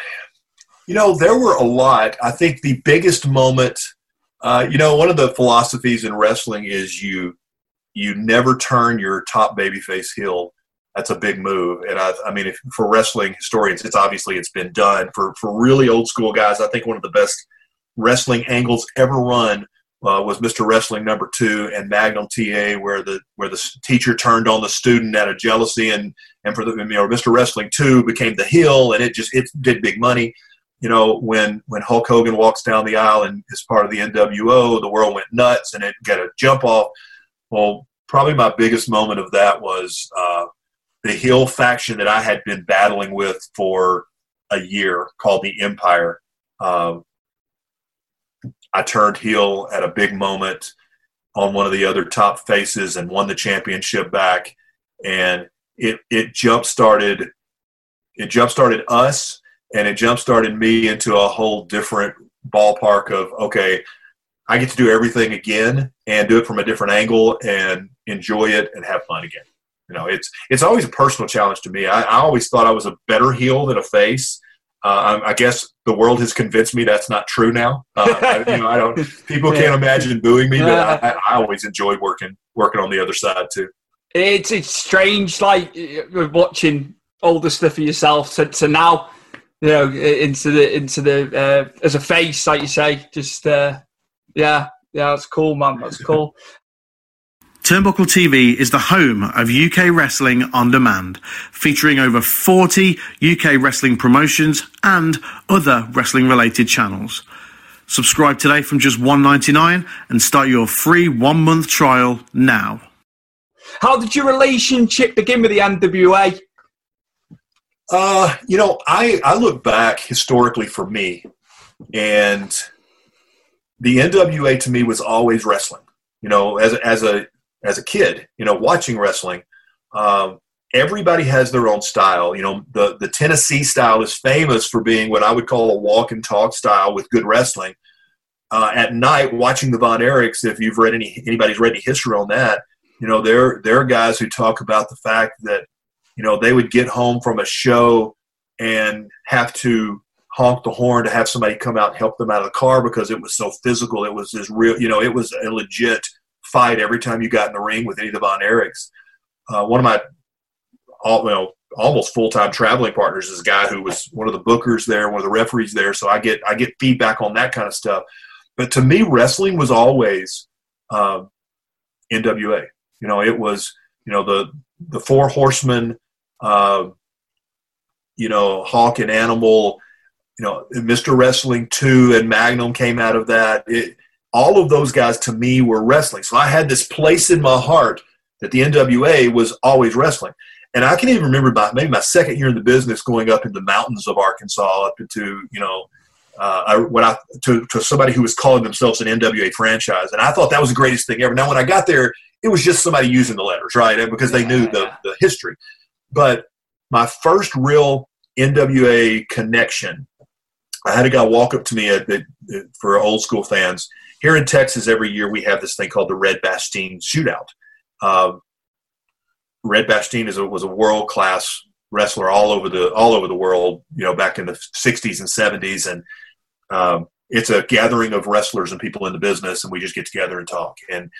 Speaker 4: you know, there were a lot. I think the biggest moment, uh, you know, one of the philosophies in wrestling is you you never turn your top babyface heel. That's a big move, and I, I mean, if, for wrestling historians, it's obviously it's been done. For for really old school guys, I think one of the best wrestling angles ever run uh, was Mr. Wrestling number two and Magnum TA, where the where the teacher turned on the student out of jealousy, and and for the you know Mr. Wrestling two became the heel, and it just it did big money. You know when when Hulk Hogan walks down the aisle and is part of the NWO, the world went nuts, and it got a jump off. Well, probably my biggest moment of that was uh, the heel faction that I had been battling with for a year, called the Empire. Uh, I turned heel at a big moment on one of the other top faces and won the championship back. And it it jump started it jump started us and it jump started me into a whole different ballpark of okay, I get to do everything again and do it from a different angle and enjoy it and have fun again. You know, it's it's always a personal challenge to me. I, I always thought I was a better heel than a face, uh, I guess the world has convinced me that's not true now. Uh, I, you know, I don't. People can't imagine booing me, but I, I, always enjoyed working working on the other side too.
Speaker 3: It's it's strange, like watching all the stuff of yourself to, to now, you know, into the into the uh, as a face, like you say. Just uh, yeah, yeah, that's cool, man. That's cool.
Speaker 5: Turnbuckle TV is the home of UK Wrestling on Demand, featuring over 40 UK wrestling promotions and other wrestling related channels. Subscribe today from just $1.99 and start your free one month trial now.
Speaker 3: How did your relationship begin with the NWA?
Speaker 4: Uh, you know, I, I look back historically for me, and the NWA to me was always wrestling. You know, as, as a as a kid, you know, watching wrestling. Um, everybody has their own style. You know, the the Tennessee style is famous for being what I would call a walk and talk style with good wrestling. Uh, at night, watching the Von Erichs, if you've read any anybody's read any history on that, you know, they're they're guys who talk about the fact that you know they would get home from a show and have to honk the horn to have somebody come out and help them out of the car because it was so physical. It was this real, you know, it was a legit fight every time you got in the ring with any of the Von Erichs. Uh, one of my all, know, almost full time traveling partners is a guy who was one of the bookers there, one of the referees there. So I get I get feedback on that kind of stuff. But to me, wrestling was always um, NWA. You know, it was you know the the four horsemen. Uh, you know, Hawk and Animal. You know, Mr. Wrestling two and Magnum came out of that. It, all of those guys to me were wrestling. So I had this place in my heart that the NWA was always wrestling. and I can even remember my, maybe my second year in the business going up in the mountains of Arkansas, up into you know, uh, I, when I to, to somebody who was calling themselves an NWA franchise, and I thought that was the greatest thing ever. Now, when I got there, it was just somebody using the letters, right? Because they knew the the history. But my first real NWA connection, I had a guy walk up to me at, at, for old school fans here in Texas. Every year we have this thing called the Red Bastien Shootout. Um, Red Bastien is a, was a world class wrestler all over the all over the world. You know, back in the '60s and '70s, and um, it's a gathering of wrestlers and people in the business, and we just get together and talk. And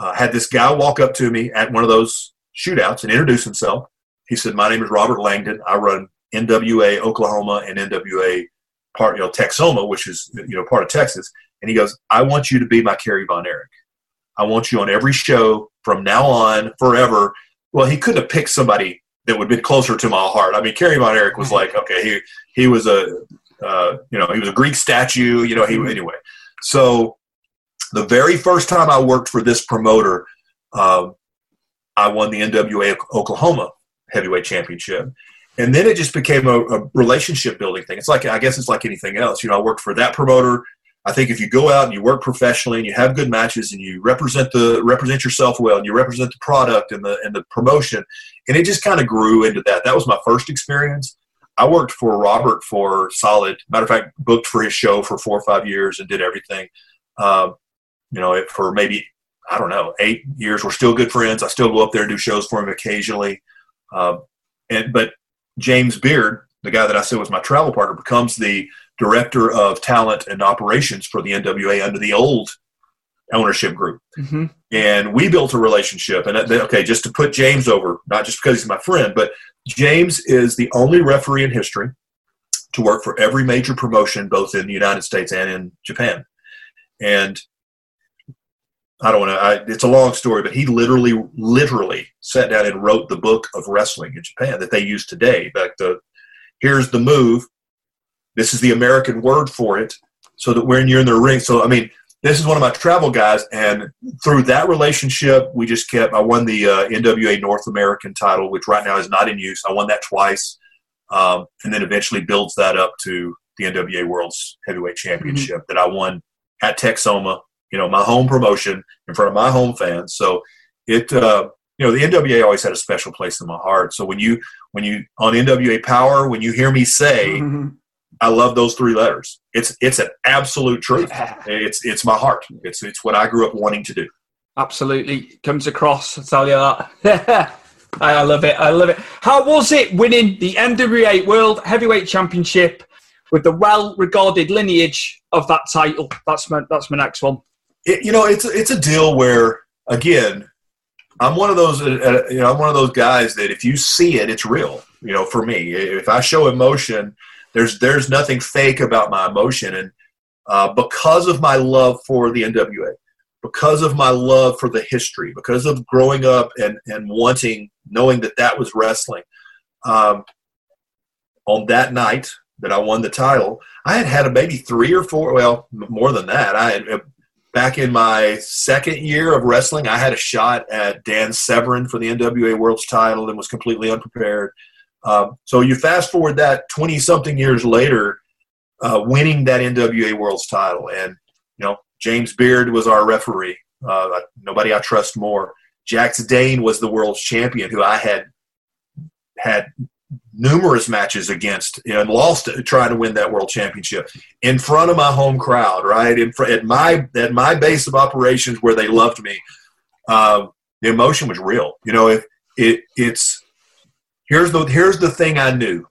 Speaker 4: uh, had this guy walk up to me at one of those shootouts and introduce himself. He said, "My name is Robert Langdon. I run NWA Oklahoma and NWA part, you know, Texoma, which is you know part of Texas." And he goes, "I want you to be my Kerry Von Erich. I want you on every show from now on, forever." well, he couldn't have picked somebody that would have been closer to my heart. I mean, Kerry Von Erich was like, okay, he he was a uh, you know he was a Greek statue. You know, he anyway. So the very first time I worked for this promoter, uh, I won the NWA Oklahoma Heavyweight Championship. And then it just became a, a relationship building thing. It's like I guess it's like anything else. You know, I worked for that promoter I think if you go out and you work professionally and you have good matches and you represent the represent yourself well and you represent the product and the and the promotion, and it just kind of grew into that. That was my first experience. I worked for Robert for solid. Matter of fact, booked for his show for four or five years and did everything. Uh, you know, for maybe I don't know eight years. We're still good friends. I still go up there and do shows for him occasionally. Uh, and but James Beard, the guy that I said was my travel partner, becomes the director of talent and operations for the NWA under the old ownership group. Mm-hmm. And we built a relationship. And okay, just to put James over, not just because he's my friend, but James is the only referee in history to work for every major promotion, both in the United States and in Japan. And I don't want to, it's a long story, but he literally, literally sat down and wrote the book of wrestling in Japan that they use today. Like the, here's the move, this is the American word for it, so that when you're in the ring. So I mean, this is one of my travel guys, and through that relationship, we just kept. I won the uh, NWA North American title, which right now is not in use. I won that twice, um, and then eventually builds that up to the NWA World's Heavyweight Championship mm-hmm. that I won at Texoma. You know, my home promotion in front of my home fans. So it, uh, you know, the NWA always had a special place in my heart. So when you, when you on NWA Power, when you hear me say. Mm-hmm I love those three letters. It's it's an absolute truth. It's it's my heart. It's it's what I grew up wanting to do.
Speaker 3: Absolutely comes across. I tell you that. I love it. I love it. How was it winning the NWA World Heavyweight Championship with the well-regarded lineage of that title? That's my that's my next one.
Speaker 4: It, you know, it's it's a deal where again, I'm one of those. Uh, uh, you know, I'm one of those guys that if you see it, it's real. You know, for me, if I show emotion there's there's nothing fake about my emotion, and uh, because of my love for the NWA, because of my love for the history, because of growing up and and wanting, knowing that that was wrestling. Um, on that night that I won the title, I had had a maybe three or four, well, more than that. I had uh, back in my second year of wrestling, I had a shot at Dan Severn for the NWA World's title and was completely unprepared. Um, so you fast forward that 20 something years later, uh, winning that NWA World's title. And, you know, James Beard was our referee. Uh, nobody I trust more. Jax Dane was the world's champion who I had had numerous matches against and lost trying to win that world championship in front of my home crowd, right? In front, at my at my base of operations where they loved me. Uh, the emotion was real. You know, if it, it's here's the here's the thing I knew,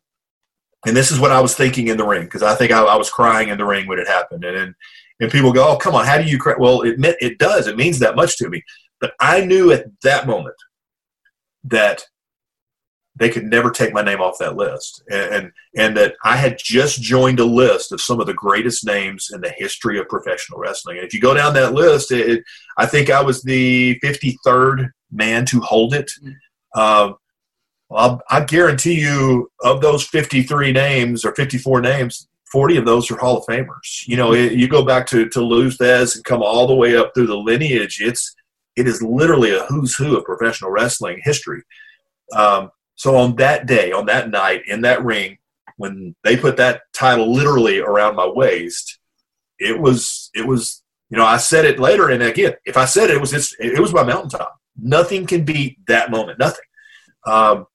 Speaker 4: and this is what I was thinking in the ring because I think I, I, was crying in the ring when it happened, and and, and people go, oh come on, how do you cry? Well, it meant, it does. It means that much to me. But I knew at that moment that they could never take my name off that list, and, and and that I had just joined a list of some of the greatest names in the history of professional wrestling. And if you go down that list, it, I think I was the 53rd man to hold it. Uh, well, I guarantee you, of those 53 names or 54 names, 40 of those are Hall of Famers. You know, it, you go back to to Lou Thesz and come all the way up through the lineage. It's it is literally a who's who of professional wrestling history. Um, So on that day, on that night, in that ring, when they put that title literally around my waist, it was it was you know I said it later, and again, if I said it, it was it was my mountaintop. Nothing can beat that moment. Nothing. Um,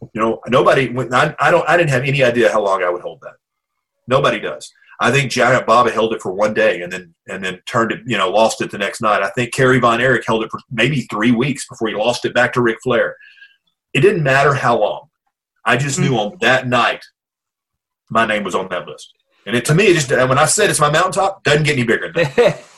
Speaker 4: you know, nobody. I, I don't. I didn't have any idea how long I would hold that. Nobody does. I think Giant Baba held it for one day and then and then turned it, you know, lost it the next night. I think Kerry Von Erich held it for maybe three weeks before he lost it back to Ric Flair. It didn't matter how long. I just mm-hmm. knew on that night my name was on that list. And it, to me, it just when I said it's my mountaintop, doesn't get any bigger than that.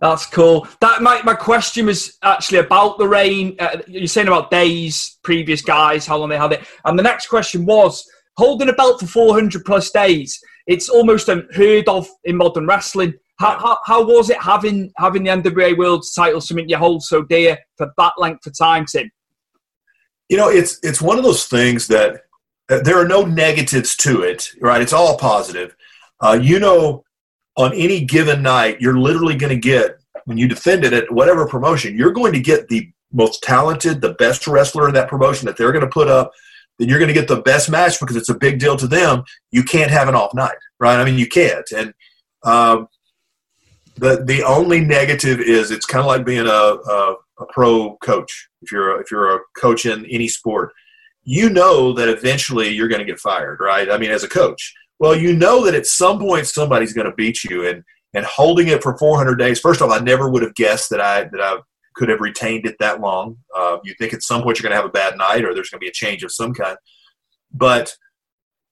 Speaker 3: That's cool. That my, my question was actually about the rain. Uh, you're saying about days, previous guys, how long they had it, and the next question was holding a belt for 400 plus days it's almost unheard of in modern wrestling. How, how, how, was it having having the NWA World Title, something you hold so dear for that length of time, Tim?
Speaker 4: You know, it's it's one of those things that uh, there are no negatives to it, right? It's all positive. Uh, you know, on any given night, you're literally going to get when you defend it at whatever promotion, you're going to get the most talented, the best wrestler in that promotion that they're going to put up then you're going to get the best match because it's a big deal to them. You can't have an off night, right? I mean, you can't. And um, the the only negative is it's kind of like being a, a, a pro coach. If you're a, if you're a coach in any sport, you know that eventually you're going to get fired, right? I mean, as a coach, well, you know that at some point somebody's going to beat you, and and holding it for 400 days. First off, I never would have guessed that I that I could have retained it that long. Uh, you think at some point you're going to have a bad night or there's going to be a change of some kind. But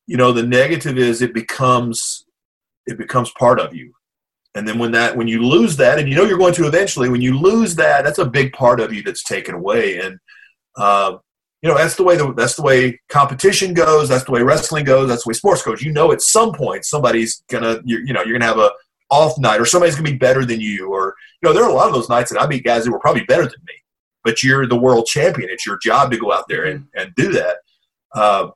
Speaker 4: you know, the negative is it becomes it becomes part of you. And then when that when you lose that, and you know you're going to eventually, when you lose that, that's a big part of you that's taken away. And uh, you know that's the way the, that's the way competition goes. That's the way wrestling goes. That's the way sports goes. You know, at some point somebody's gonna you, you know you're gonna have a off night or somebody's to be better than you or you know there are a lot of those nights that i meet guys that were probably better than me but you're the world champion it's your job to go out there and, and do that uh,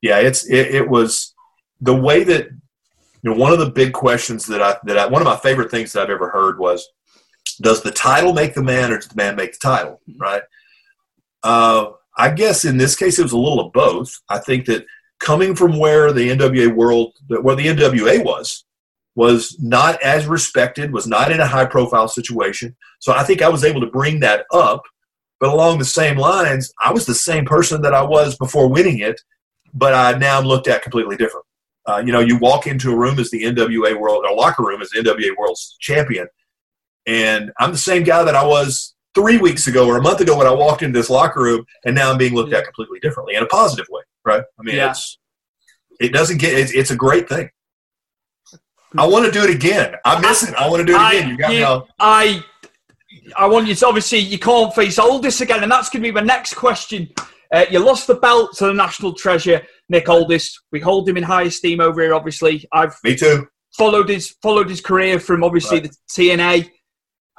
Speaker 4: yeah it's it, it, was the way that you know one of the big questions that i that I, one of my favorite things that i've ever heard was does the title make the man or does the man make the title right uh, i guess in this case it was a little of both i think that coming from where the nwa world where the nwa was was not as respected, was not in a high profile situation. So I think I was able to bring that up. But along the same lines, I was the same person that I was before winning it, but I now am looked at completely different. Uh, you know, you walk into a room as the NWA World, or locker room as the NWA world's Champion, and I'm the same guy that I was three weeks ago or a month ago when I walked into this locker room, and now I'm being looked at completely differently in a positive way, right? I mean, yeah. it's it doesn't get it's, it's a great thing. I want to do it again. I miss it. I want to do it I, again. You got you, me all.
Speaker 3: I, I want you to obviously you can't face Aldis again, and that's going to be my next question. Uh, you lost the belt to the national treasure, Nick Aldis. We hold him in high esteem over here. Obviously, I've
Speaker 4: me too
Speaker 3: followed his followed his career from obviously right. the TNA,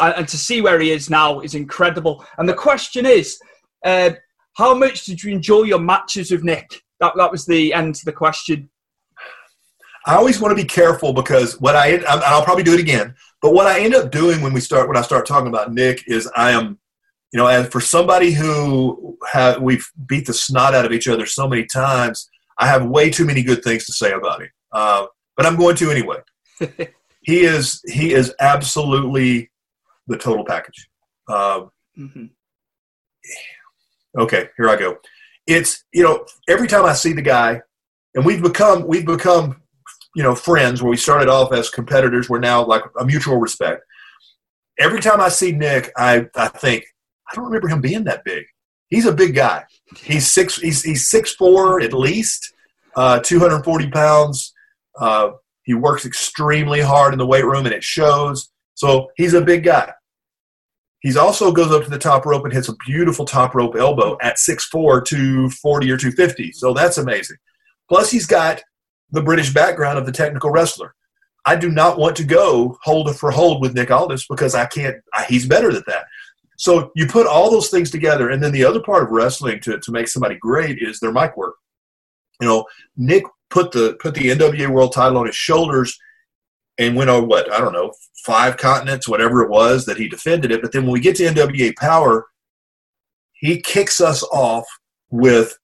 Speaker 3: and, and, to see where he is now is incredible. And the question is, uh, how much did you enjoy your matches with Nick? That that was the end to the question.
Speaker 4: I always want to be careful because what I I'll probably do it again. But what I end up doing when we start when I start talking about Nick is I am, you know, as for somebody who have we've beat the snot out of each other so many times, I have way too many good things to say about him. Uh, but I'm going to anyway. he is he is absolutely the total package. Uh, mm-hmm. Okay, here I go. It's you know every time I see the guy, and we've become we've become you know friends where we started off as competitors we're now like a mutual respect every time i see nick i, I think i don't remember him being that big he's a big guy he's six he's, he's six four at least uh, 240 pounds uh, he works extremely hard in the weight room and it shows so he's a big guy He's also goes up to the top rope and hits a beautiful top rope elbow at 6'4", 240 or 250. So that's amazing. Plus, he's got the British background of the technical wrestler. I do not want to go hold for hold with Nick Aldis because I can't. I, he's better than that. So you put all those things together, and then the other part of wrestling to, to make somebody great is their mic work. You know, Nick put the put the NWA World Title on his shoulders and went on what I don't know five continents, whatever it was that he defended it. But then when we get to NWA Power, he kicks us off with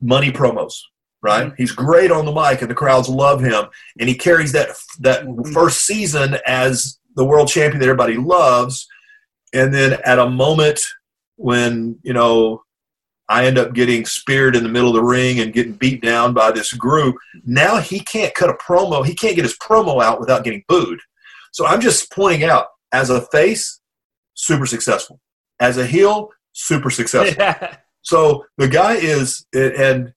Speaker 4: money promos, right? Mm-hmm. He's great on the mic and the crowds love him. And he carries that, that mm-hmm. first season as the world champion that everybody loves. And then at a moment when, you know, I end up getting speared in the middle of the ring and getting beat down by this group. Now he can't cut a promo. He can't get his promo out without getting booed. So I'm just pointing out, as a face, super successful. As a heel, super successful. Yeah. So the guy is, and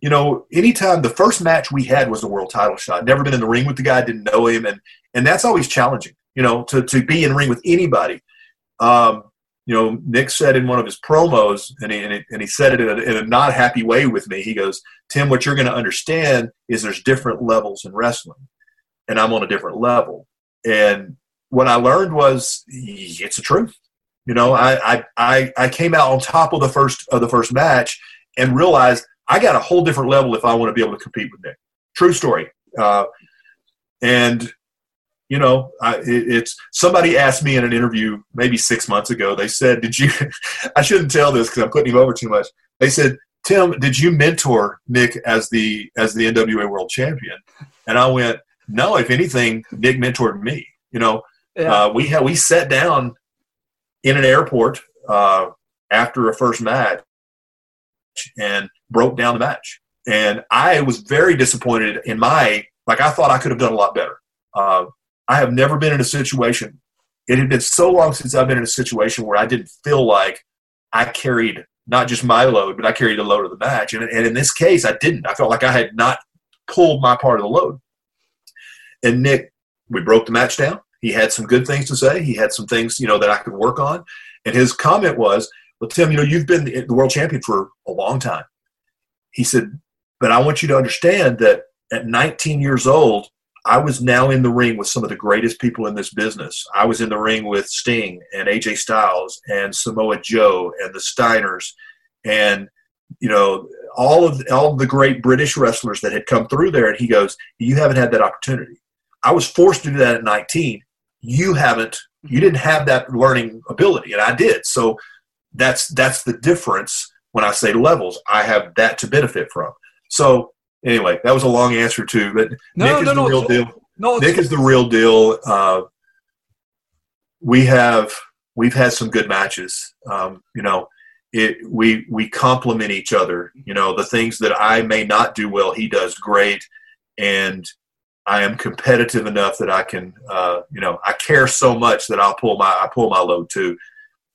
Speaker 4: you know, anytime the first match we had was the world title shot. Never been in the ring with the guy, didn't know him, and and that's always challenging. You know, to to be in ring with anybody. Um, you know, Nick said in one of his promos, and he, and he, and he said it in a, in a not happy way with me. He goes, Tim, what you're going to understand is there's different levels in wrestling, and I'm on a different level. And what I learned was it's the truth. You know, I, I, I came out on top of the first of the first match and realized I got a whole different level if I want to be able to compete with Nick. True story. Uh, and you know, I, it, it's somebody asked me in an interview maybe six months ago. They said, "Did you?" I shouldn't tell this because I'm putting him over too much. They said, "Tim, did you mentor Nick as the as the NWA World Champion?" And I went, "No. If anything, Nick mentored me. You know, yeah. uh, we had we sat down in an airport uh, after a first match and broke down the match. And I was very disappointed in my like I thought I could have done a lot better. Uh, I have never been in a situation. It had been so long since I've been in a situation where I didn't feel like I carried not just my load, but I carried the load of the match. And, and in this case, I didn't. I felt like I had not pulled my part of the load. And Nick, we broke the match down. He had some good things to say. He had some things, you know, that I could work on. And his comment was, "Well, Tim, you know, you've been the world champion for a long time." He said, "But I want you to understand that at 19 years old, I was now in the ring with some of the greatest people in this business. I was in the ring with Sting and AJ Styles and Samoa Joe and the Steiners and you know all of all of the great British wrestlers that had come through there. And he goes, "You haven't had that opportunity. I was forced to do that at 19. You haven't. You mm-hmm. didn't have that learning ability, and I did. So that's that's the difference when I say levels. I have that to benefit from. So anyway, that was a long answer too, but no, Nick is no, the no, real deal. No, Nick is the real deal. Uh, we have we've had some good matches. Um, you know, it we we complement each other. You know, the things that I may not do well, he does great, and I am competitive enough that I can. Uh, you know, I care so much that I'll pull my I pull my load too.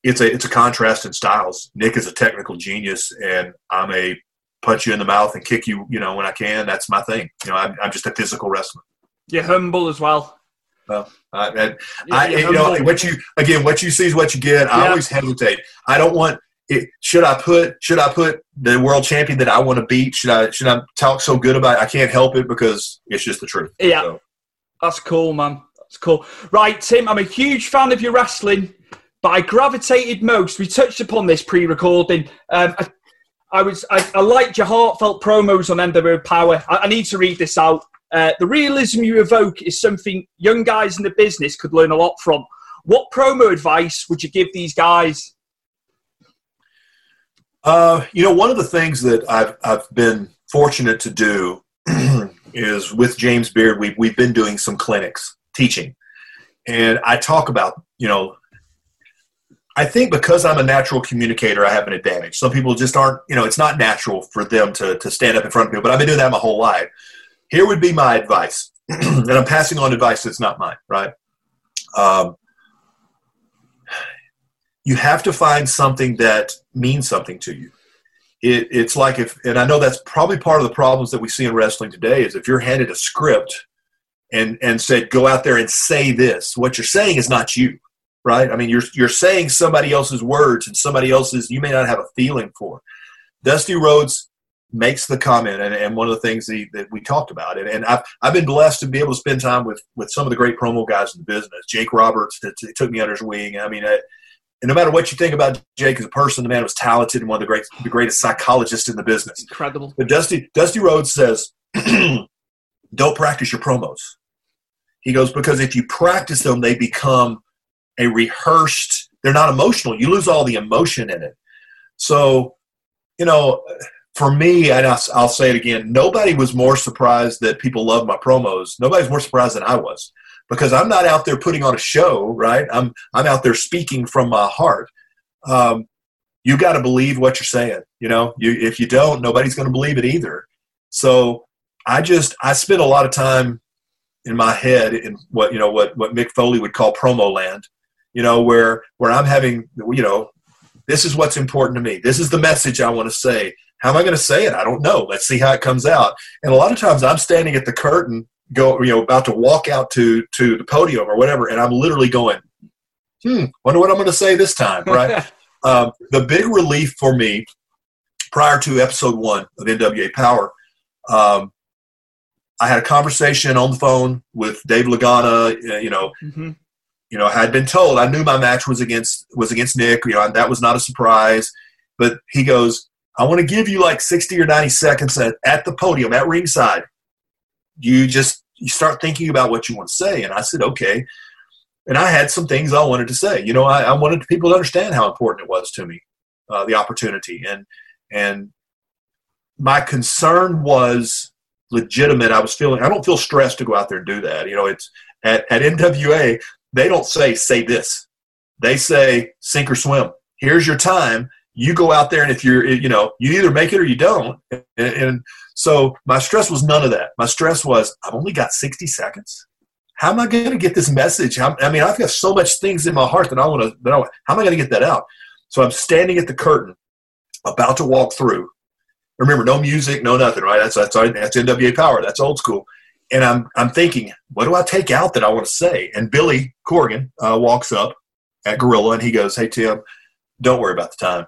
Speaker 4: It's a it's a contrast in styles. Nick is a technical genius, and I'm a punch you in the mouth and kick you, you know, when I can. That's my thing. You know, I'm, I'm just a physical wrestler.
Speaker 3: You're humble as well.
Speaker 4: Well, I, I, I you know, what you again, what you see is what you get. I always hesitate. I don't want. It, should I put should I put the world champion that I want to beat? Should I should I talk so good about? It? I can't help it because it's just the truth.
Speaker 3: Yeah, so. that's cool, man. That's cool. Right, Tim. I'm a huge fan of your wrestling, but I gravitated most. We touched upon this pre-recording. Um, I I was I, I liked your heartfelt promos on NWO Power. I, I need to read this out. Uh, the realism you evoke is something young guys in the business could learn a lot from. What promo advice would you give these guys?
Speaker 4: Uh, you know, one of the things that I've I've been fortunate to do is with James Beard. We've we've been doing some clinics teaching, and I talk about you know I think because I'm a natural communicator, I have an advantage. Some people just aren't, you know, it's not natural for them to, to stand up in front of people, but I've been doing that my whole life. Here would be my advice, and I'm passing on advice that's not mine, right? Um, you have to find something that means something to you. It, it's like if, and I know that's probably part of the problems that we see in wrestling today is if you're handed a script and and said go out there and say this, what you're saying is not you right? I mean, you're you're saying somebody else's words and somebody else's you may not have a feeling for. Dusty Rhodes makes the comment, and, and one of the things that, that we talked about, and, and I've I've been blessed to be able to spend time with with some of the great promo guys in the business. Jake Roberts that took me under his wing. I mean. I, and no matter what you think about Jake as a person, the man was talented and one of the great, the greatest psychologists in the business.
Speaker 3: Incredible.
Speaker 4: But Dusty, Dusty Rhodes says, "Don't practice your promos." He goes because if you practice them, they become a rehearsed they're not emotional you lose all the emotion in it so you know, for me, and I'll, say it again, nobody was more surprised that people love my promos. Nobody's more surprised than I was because I'm not out there putting on a show, right? I'm I'm out there speaking from my heart. Um, you got to believe what you're saying. You know, you, if you don't, nobody's going to believe it either. So I just I spent a lot of time in my head in what you know what what Mick Foley would call promo land. You know, where where I'm having you know, this is what's important to me. This is the message I want to say. How am I going to say it? I don't know. Let's see how it comes out. And a lot of times I'm standing at the curtain, go you know, about to walk out to to the podium or whatever, and I'm literally going, hmm, wonder what I'm going to say this time, right? um, the big relief for me prior to episode one of NWA Power, um, I had a conversation on the phone with Dave Lagana. Uh, you know, mm-hmm. You know, I had been told I knew my match was against was against Nick. You know, that was not a surprise. But he goes, I want to give you like sixty or ninety seconds at, at the podium at ringside. You just you start thinking about what you want to say, and I said, okay. And I had some things I wanted to say. You know, I, I wanted people to understand how important it was to me, uh, the opportunity, and and my concern was legitimate. I was feeling I don't feel stressed to go out there and do that. You know, it's at, at NWA, they don't say say this. They say sink or swim. Here's your time. You go out there and if you're you know, you either make it or you don't. And, and so my stress was none of that. My stress was I've only got 60 seconds. How am I going to get this message? I mean, I've got so much things in my heart that I want to. How am I going to get that out? So I'm standing at the curtain, about to walk through, Remember, no music, no nothing, right? That's that's that's NWA Power. That's old school. And I'm I'm thinking, what do I take out that I want to say? And Billy Corgan uh, walks up at Gorilla and he goes, "Hey Tim, don't worry about the time.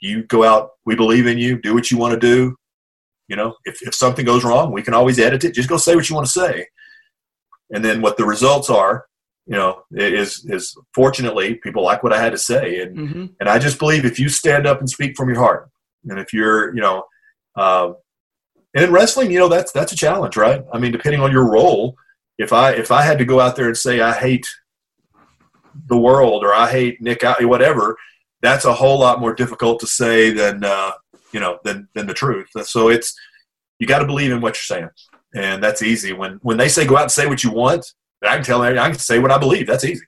Speaker 4: You go out. We believe in you. Do what you want to do. You know, if if something goes wrong, we can always edit it. Just go say what you want to say. And then what the results are, you know, is is fortunately people like what I had to say, and mm-hmm. and I just believe if you stand up and speak from your heart, and if you're, you know, uh, and in wrestling, you know, that's that's a challenge, right? I mean, depending on your role, if I if I had to go out there and say I hate the world or I hate Nick out, whatever, that's a whole lot more difficult to say than uh, you know than than the truth. So it's you got to believe in what you're saying, and that's easy. When when they say go out and say what you want, I can tell them I can say what I believe. That's easy.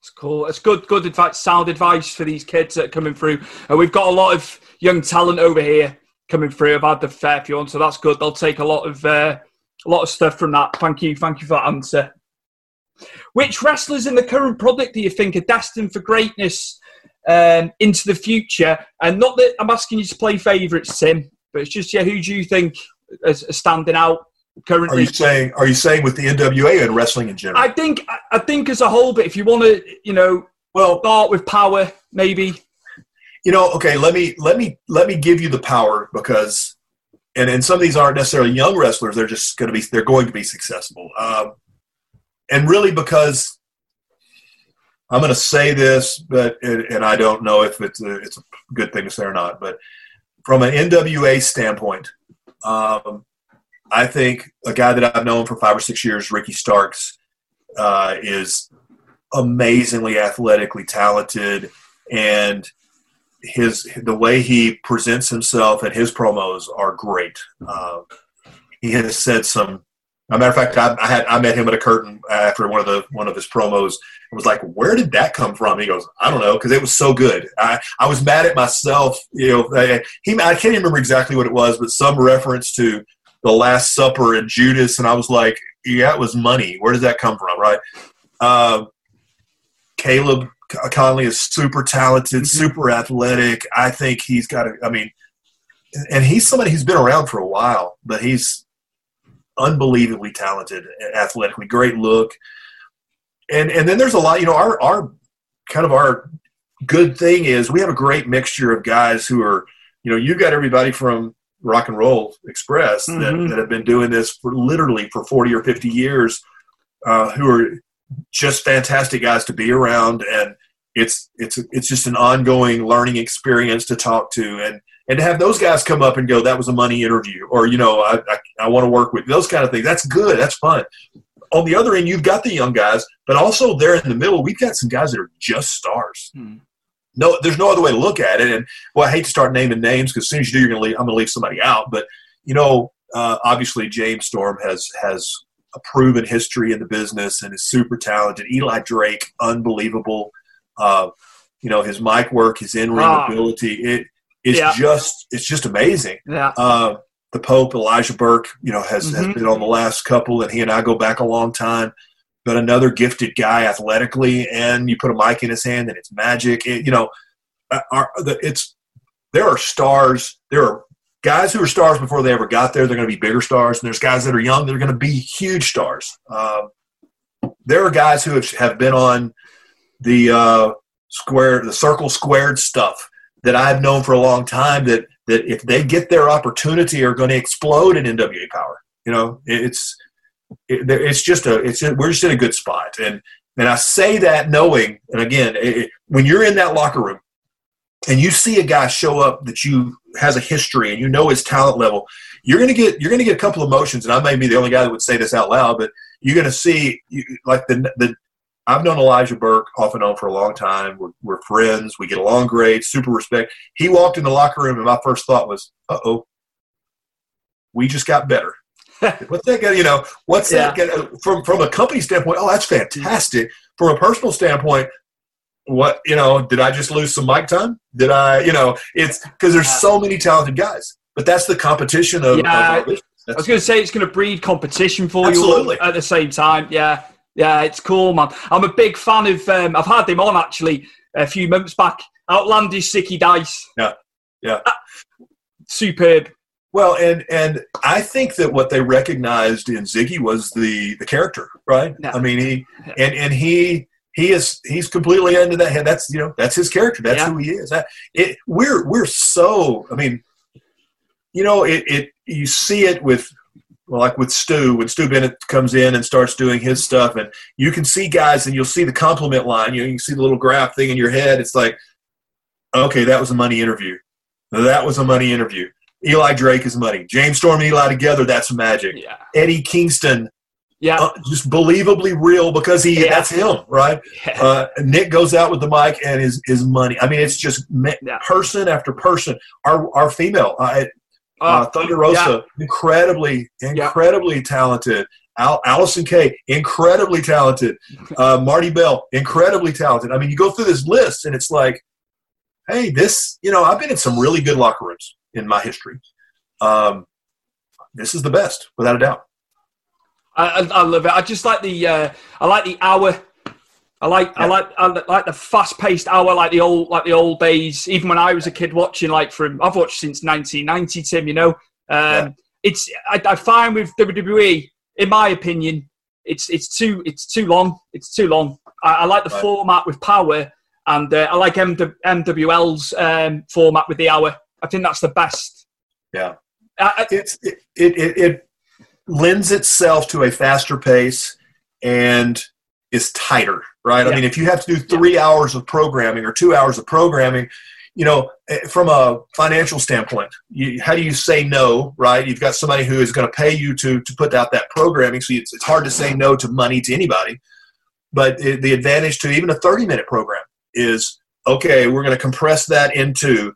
Speaker 3: It's cool. It's good, good advice, sound advice for these kids that are coming through. And we've got a lot of young talent over here coming through. I've had the fair few on, so that's good. They'll take a lot of uh, a lot of stuff from that. Thank you, thank you for that answer. Which wrestlers in the current product do you think are destined for greatness um, into the future? And not that I'm asking you to play favourites, Tim, but it's just yeah, who do you think is, is standing out currently?
Speaker 4: Are you saying Are you saying with the NWA and wrestling in general?
Speaker 3: I think I think as a whole, but if you want to, you know, well, start with power, maybe
Speaker 4: you know, okay, let me let me let me give you the power because, and and some of these aren't necessarily young wrestlers. They're just going to be they're going to be successful, um, and really because I'm going to say this, but and I don't know if it's a, it's a good thing to say or not. But from an NWA standpoint, um, I think a guy that I've known for five or six years, Ricky Starks, uh, is amazingly athletically talented and his the way he presents himself and his promos are great. Uh, he has said some. As a matter of fact, I, I, had I met him at a curtain after one of the one of his promos and was like, "Where did that come from?" He goes, "I don't know," because it was so good. I, I was mad at myself. You know, I, he I can't even remember exactly what it was, but some reference to the Last Supper and Judas, and I was like, "Yeah, it was money. Where does that come from?" Right? Uh, Caleb Konley is super talented, mm-hmm. super athletic. I think he's got a, I mean, and he's somebody who's been around for a while, but he's unbelievably talented, athletically, great look. And and then there's a lot, you know, our our kind of our good thing is we have a great mixture of guys who are, you know, you've got everybody from Rock and Roll Express mm-hmm. that, that have been doing this for literally for 40 or 50 years, uh, who are just fantastic guys to be around, and it's it's it's just an ongoing learning experience to talk to, and and to have those guys come up and go, that was a money interview, or you know, I I, I want to work with those kind of things. That's good. That's fun. On the other end, you've got the young guys, but also there in the middle, we've got some guys that are just stars. Hmm. no, there's no other way to look at it. And well, I hate to start naming names because as soon as you do, you're to leave. I'm going to leave somebody out. But you know, uh, obviously James Storm has has a proven history in the business and is super talented. Eli Drake, unbelievable. Uh, you know, his mic work, his in ring ah. ability, it is yeah. just it's just amazing.
Speaker 3: Yeah.
Speaker 4: Uh, the Pope, Elijah Burke, you know, has, mm-hmm. has been on the last couple, and he and I go back a long time. But another gifted guy athletically, and you put a mic in his hand, and it's magic. It, you know, uh, are, it's there are stars. There are guys who are stars before they ever got there. They're going to be bigger stars, and there's guys that are young. They're going to be huge stars. Um, there are guys who have, have been on the uh, square, the circle squared stuff that I've known for a long time. That that if they get their opportunity, are going to explode in NWA power. You know, it's it, it's just a it's we're just in a good spot, and and I say that knowing, and again, it, when you're in that locker room and you see a guy show up that you has a history and you know his talent level, you're gonna get you're gonna get a couple of emotions, and I may be the only guy that would say this out loud, but you're gonna see like the the I've known Elijah Burke off and on for a long time. We're, we're friends. We get along great. Super respect. He walked in the locker room, and my first thought was, "Uh oh, we just got better." what's that going You know, what's yeah. that gonna, from from a company standpoint? Oh, that's fantastic. From a personal standpoint, what you know? Did I just lose some mic time? Did I? You know, it's because there's so many talented guys, but that's the competition of.
Speaker 3: Yeah, of I was going to say it's going to breed competition for Absolutely. you at the same time. Yeah, yeah, it's cool, man. I'm a big fan of. Um, I've had him on actually a few months back. Outlandish Zicky Dice.
Speaker 4: Yeah, yeah.
Speaker 3: superb.
Speaker 4: Well, and and I think that what they recognized in Zicky was the the character, right? I mean, he and and he he is he's completely into that. Head. That's you know that's his character. That's yeah. who he is. That, it, we're we're so. I mean, you know, it, it you see it with well, like with Stu when Stu Bennett comes in and starts doing his stuff, and you can see guys, and you'll see the compliment line. You know, you can see the little graph thing in your head. It's like, okay, that was a money interview. That was a money interview Eli Drake is money. James Storm and Eli together, that's magic.
Speaker 3: Yeah.
Speaker 4: Eddie Kingston,
Speaker 3: yeah, uh,
Speaker 4: just believably real because he yeah. that's him, right? Yeah. Uh, Nick goes out with the mic and his his money. I mean, it's just yeah. person after person. Our our female, uh, uh, uh Thunder Rosa, incredibly incredibly talented. Al- Allysin Kay, incredibly talented. Uh, Marti Belle, incredibly talented. I mean, you go through this list and it's like, hey, this, you know, I've been in some really good locker rooms in my history. Um, this is the best, without a doubt.
Speaker 3: I, I, love it. I just like the uh, I like the hour. I like yeah. I like I like the fast paced hour, like the old like the old days. Even when I was a kid watching, like from I've watched since 1990. Tim, you know, um, yeah. it's I, I find with WWE, in my opinion, it's it's too it's too long. It's too long. I, I like the right. format with power, and uh, I like MW, MWL's um, format with the hour. I think that's the best.
Speaker 4: Yeah, uh, it's it, it, it it lends itself to a faster pace and is tighter, right? Yeah. I mean, if you have to do three yeah. hours of programming or two hours of programming, you know, eh, from a financial standpoint, you, how do you say no, right? You've got somebody who is going to pay you to to put out that programming, so it's, it's hard to say no to money to anybody. But it, the advantage to even a 30 minute program is okay, we're going to compress that into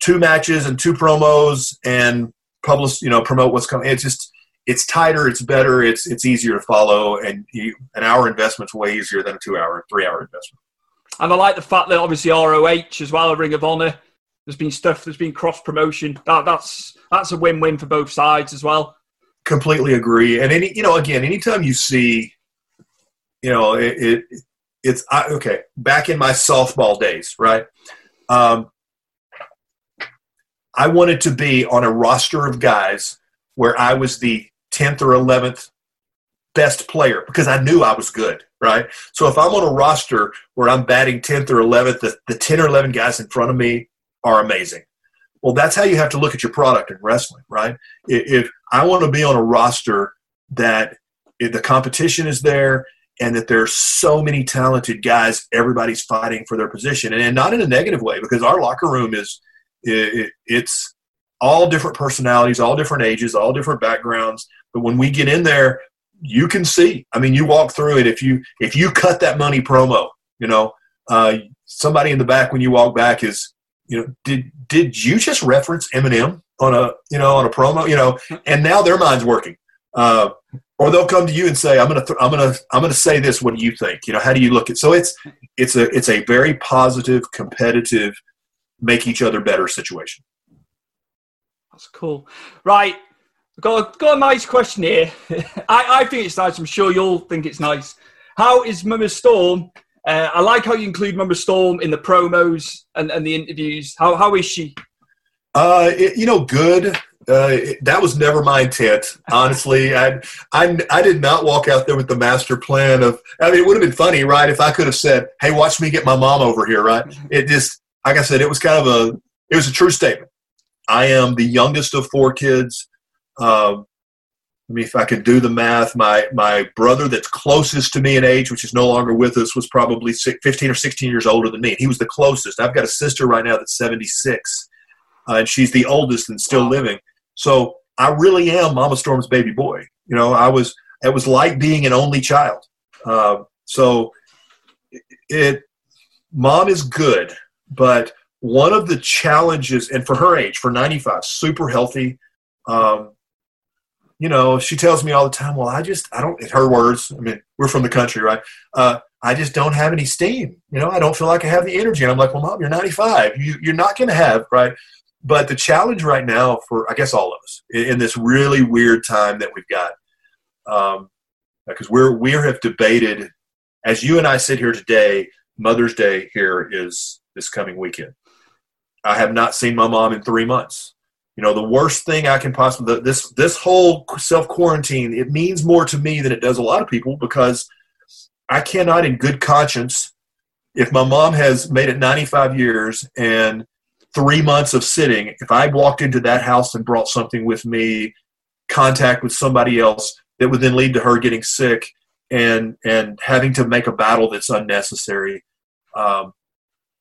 Speaker 4: two matches and two promos and publish, you know, promote what's coming. It's just it's tighter, it's better, it's it's easier to follow, and you, an hour investment's way easier than a two hour, three hour investment.
Speaker 3: And I like the fact that obviously ROH as well, Ring of Honor. There's been stuff. There's been cross promotion. That that's that's a win win for both sides as well.
Speaker 4: Completely agree. And any you know again, anytime you see, you know, it, it it's I, okay. Back in my softball days, right? Um, I wanted to be on a roster of guys where I was the 10th or 11th best player because I knew I was good, right? So if I'm on a roster where I'm batting 10th or 11th, the, the 10 or 11 guys in front of me are amazing. Well, that's how you have to look at your product in wrestling, right? If I want to be on a roster that the competition is there and that there's so many talented guys, everybody's fighting for their position, and not in a negative way because our locker room is it, it's all different personalities, all different ages, all different backgrounds. But when we get in there, you can see. I mean, you walk through it. If you if you cut that money promo, you know, uh, somebody in the back when you walk back is, you know, did did you just reference Eminem on a you know on a promo? You know, and now their mind's working. Uh, or they'll come to you and say, "I'm gonna, th- I'm gonna, I'm gonna say this. What do you think? You know, how do you look at?" So it's, it's a, it's a very positive, competitive, make each other better situation.
Speaker 3: That's cool. Right, got got a nice question here. I, I think it's nice. I'm sure you'll think it's nice. How is Mama Storm? Uh, I like how you include Mama Storm in the promos and, and the interviews. How how is she?
Speaker 4: Uh, it, you know, good. Uh, that was never my intent, honestly. I, I, I did not walk out there with the master plan of. I mean, it would have been funny, right? If I could have said, "Hey, watch me get my mom over here," right? It just, like I said, it was kind of a, it was a true statement. I am the youngest of four kids. Um, I mean, if I could do the math, my my brother that's closest to me in age, which is no longer with us, was probably 15 or 16 years older than me. He was the closest. I've got a sister right now that's 76, uh, and she's the oldest and still living. So I really am Mama Storm's baby boy. You know, I was it was like being an only child. Uh, so it, mom is good, but one of the challenges, and for her age, for 95, super healthy. Um, you know, she tells me all the time, well, I just, I don't, in her words, I mean, we're from the country, right? Uh, I just don't have any steam. You know, I don't feel like I have the energy. And I'm like, well, mom, you're 95. You, you're not going to have, right? But the challenge right now for I guess all of us in, in this really weird time that we've got, um, because we're we have debated as you and I sit here today. Mother's Day here is this coming weekend. I have not seen my mom in three months. You know, the worst thing I can possibly this this whole self quarantine it means more to me than it does a lot of people because I cannot, in good conscience, if my mom has made it 95 years and three months of sitting, if I walked into that house and brought something with me, contact with somebody else that would then lead to her getting sick and and having to make a battle that's unnecessary, um,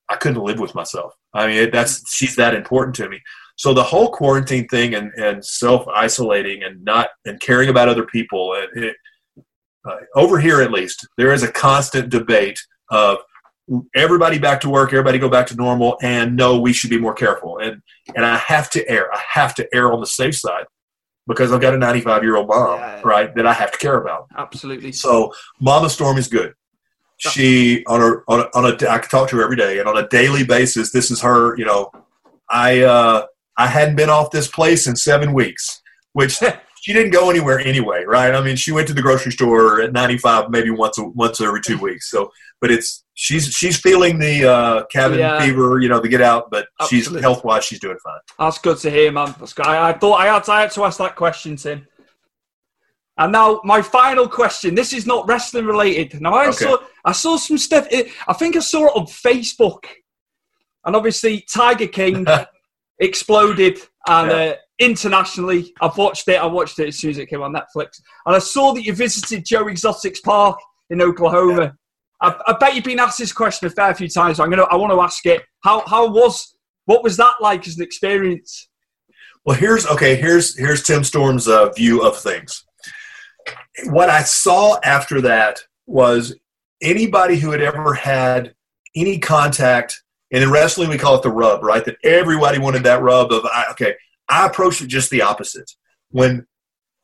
Speaker 4: I couldn't live with myself. I mean, that's she's that important to me. So the whole quarantine thing and, and self isolating and not and caring about other people, and it, uh, over here at least, there is a constant debate of everybody back to work, everybody go back to normal, and no, we should be more careful. And and I have to err. I have to err on the safe side because I've got a 95 year old mom, yeah. right, that I have to care about.
Speaker 3: Absolutely.
Speaker 4: So Mama Storm is good. She on a on a, on a I can talk to her every day, and on a daily basis, this is her. You know, I uh, I hadn't been off this place in seven weeks, which she didn't go anywhere anyway, right? I mean, she went to the grocery store at 95, maybe once a, once every two weeks. So, but it's she's she's feeling the uh, cabin yeah. fever, you know, to get out, but Absolutely. she's health wise, she's doing fine.
Speaker 3: That's good to hear, man. That's good. I, I thought I had, to, I had to ask that question, Tim. And now my final question. This is not wrestling related. Now I okay. saw I saw some stuff. I think I saw it on Facebook, and obviously Tiger King exploded, and yeah. uh, internationally, I've watched it. I watched it as soon as it came on Netflix, and I saw that you visited Joe Exotic's park in Oklahoma. Yeah. I, I, bet you've been asked this question a fair few times. So I'm gonna. I want to ask it. How how was what was that like as an experience?
Speaker 4: Well, here's okay. Here's here's Tim Storm's uh, view of things. What I saw after that was anybody who had ever had any contact, and in wrestling we call it the rub, right? That everybody wanted that rub of okay. I approached it just the opposite. When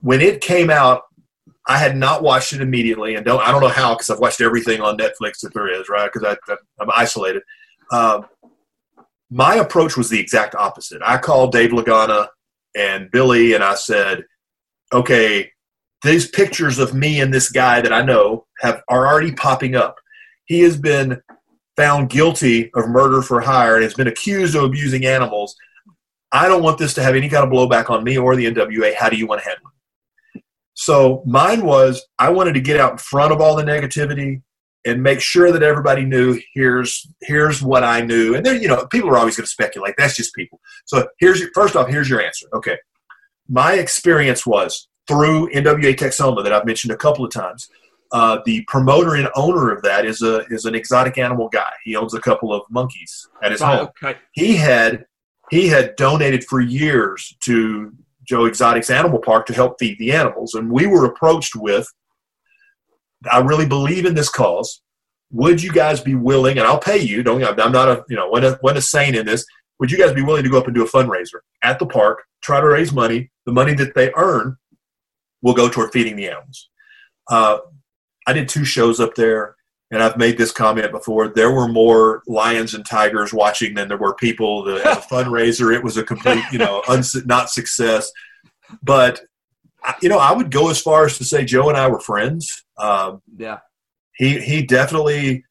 Speaker 4: when it came out, I had not watched it immediately, and don't I don't know how because I've watched everything on Netflix that there is, right? Because I'm isolated. Um, my approach was the exact opposite. I called Dave Lagana and Billy, and I said, "Okay, these pictures of me and this guy that I know have are already popping up. He has been found guilty of murder for hire and has been accused of abusing animals. I don't want this to have any kind of blowback on me or the NWA. How do you want to handle it?" So mine was I wanted to get out in front of all the negativity and make sure that everybody knew here's here's what I knew. And then you know people are always going to speculate. That's just people. So here's your first off. Here's your answer. Okay, my experience was through NWA Texoma that I've mentioned a couple of times. Uh, the promoter and owner of that is a is an exotic animal guy. He owns a couple of monkeys at his home. Okay. He had he had donated for years to Joe Exotic's Animal Park to help feed the animals. And we were approached with, I really believe in this cause. would you guys be willing? And I'll pay you. Don't I'm not a you know when a when a saint in this. Would you guys be willing to go up and do a fundraiser at the park, try to raise money? The money that they earn will go toward feeding the animals. Uh, I did two shows up there, and I've made this comment before. There were more lions and tigers watching than there were people. The, a fundraiser, it was a complete, you know, uns- not success. But you know, I would go as far as to say Joe and I were friends. Um,
Speaker 3: yeah,
Speaker 4: he he definitely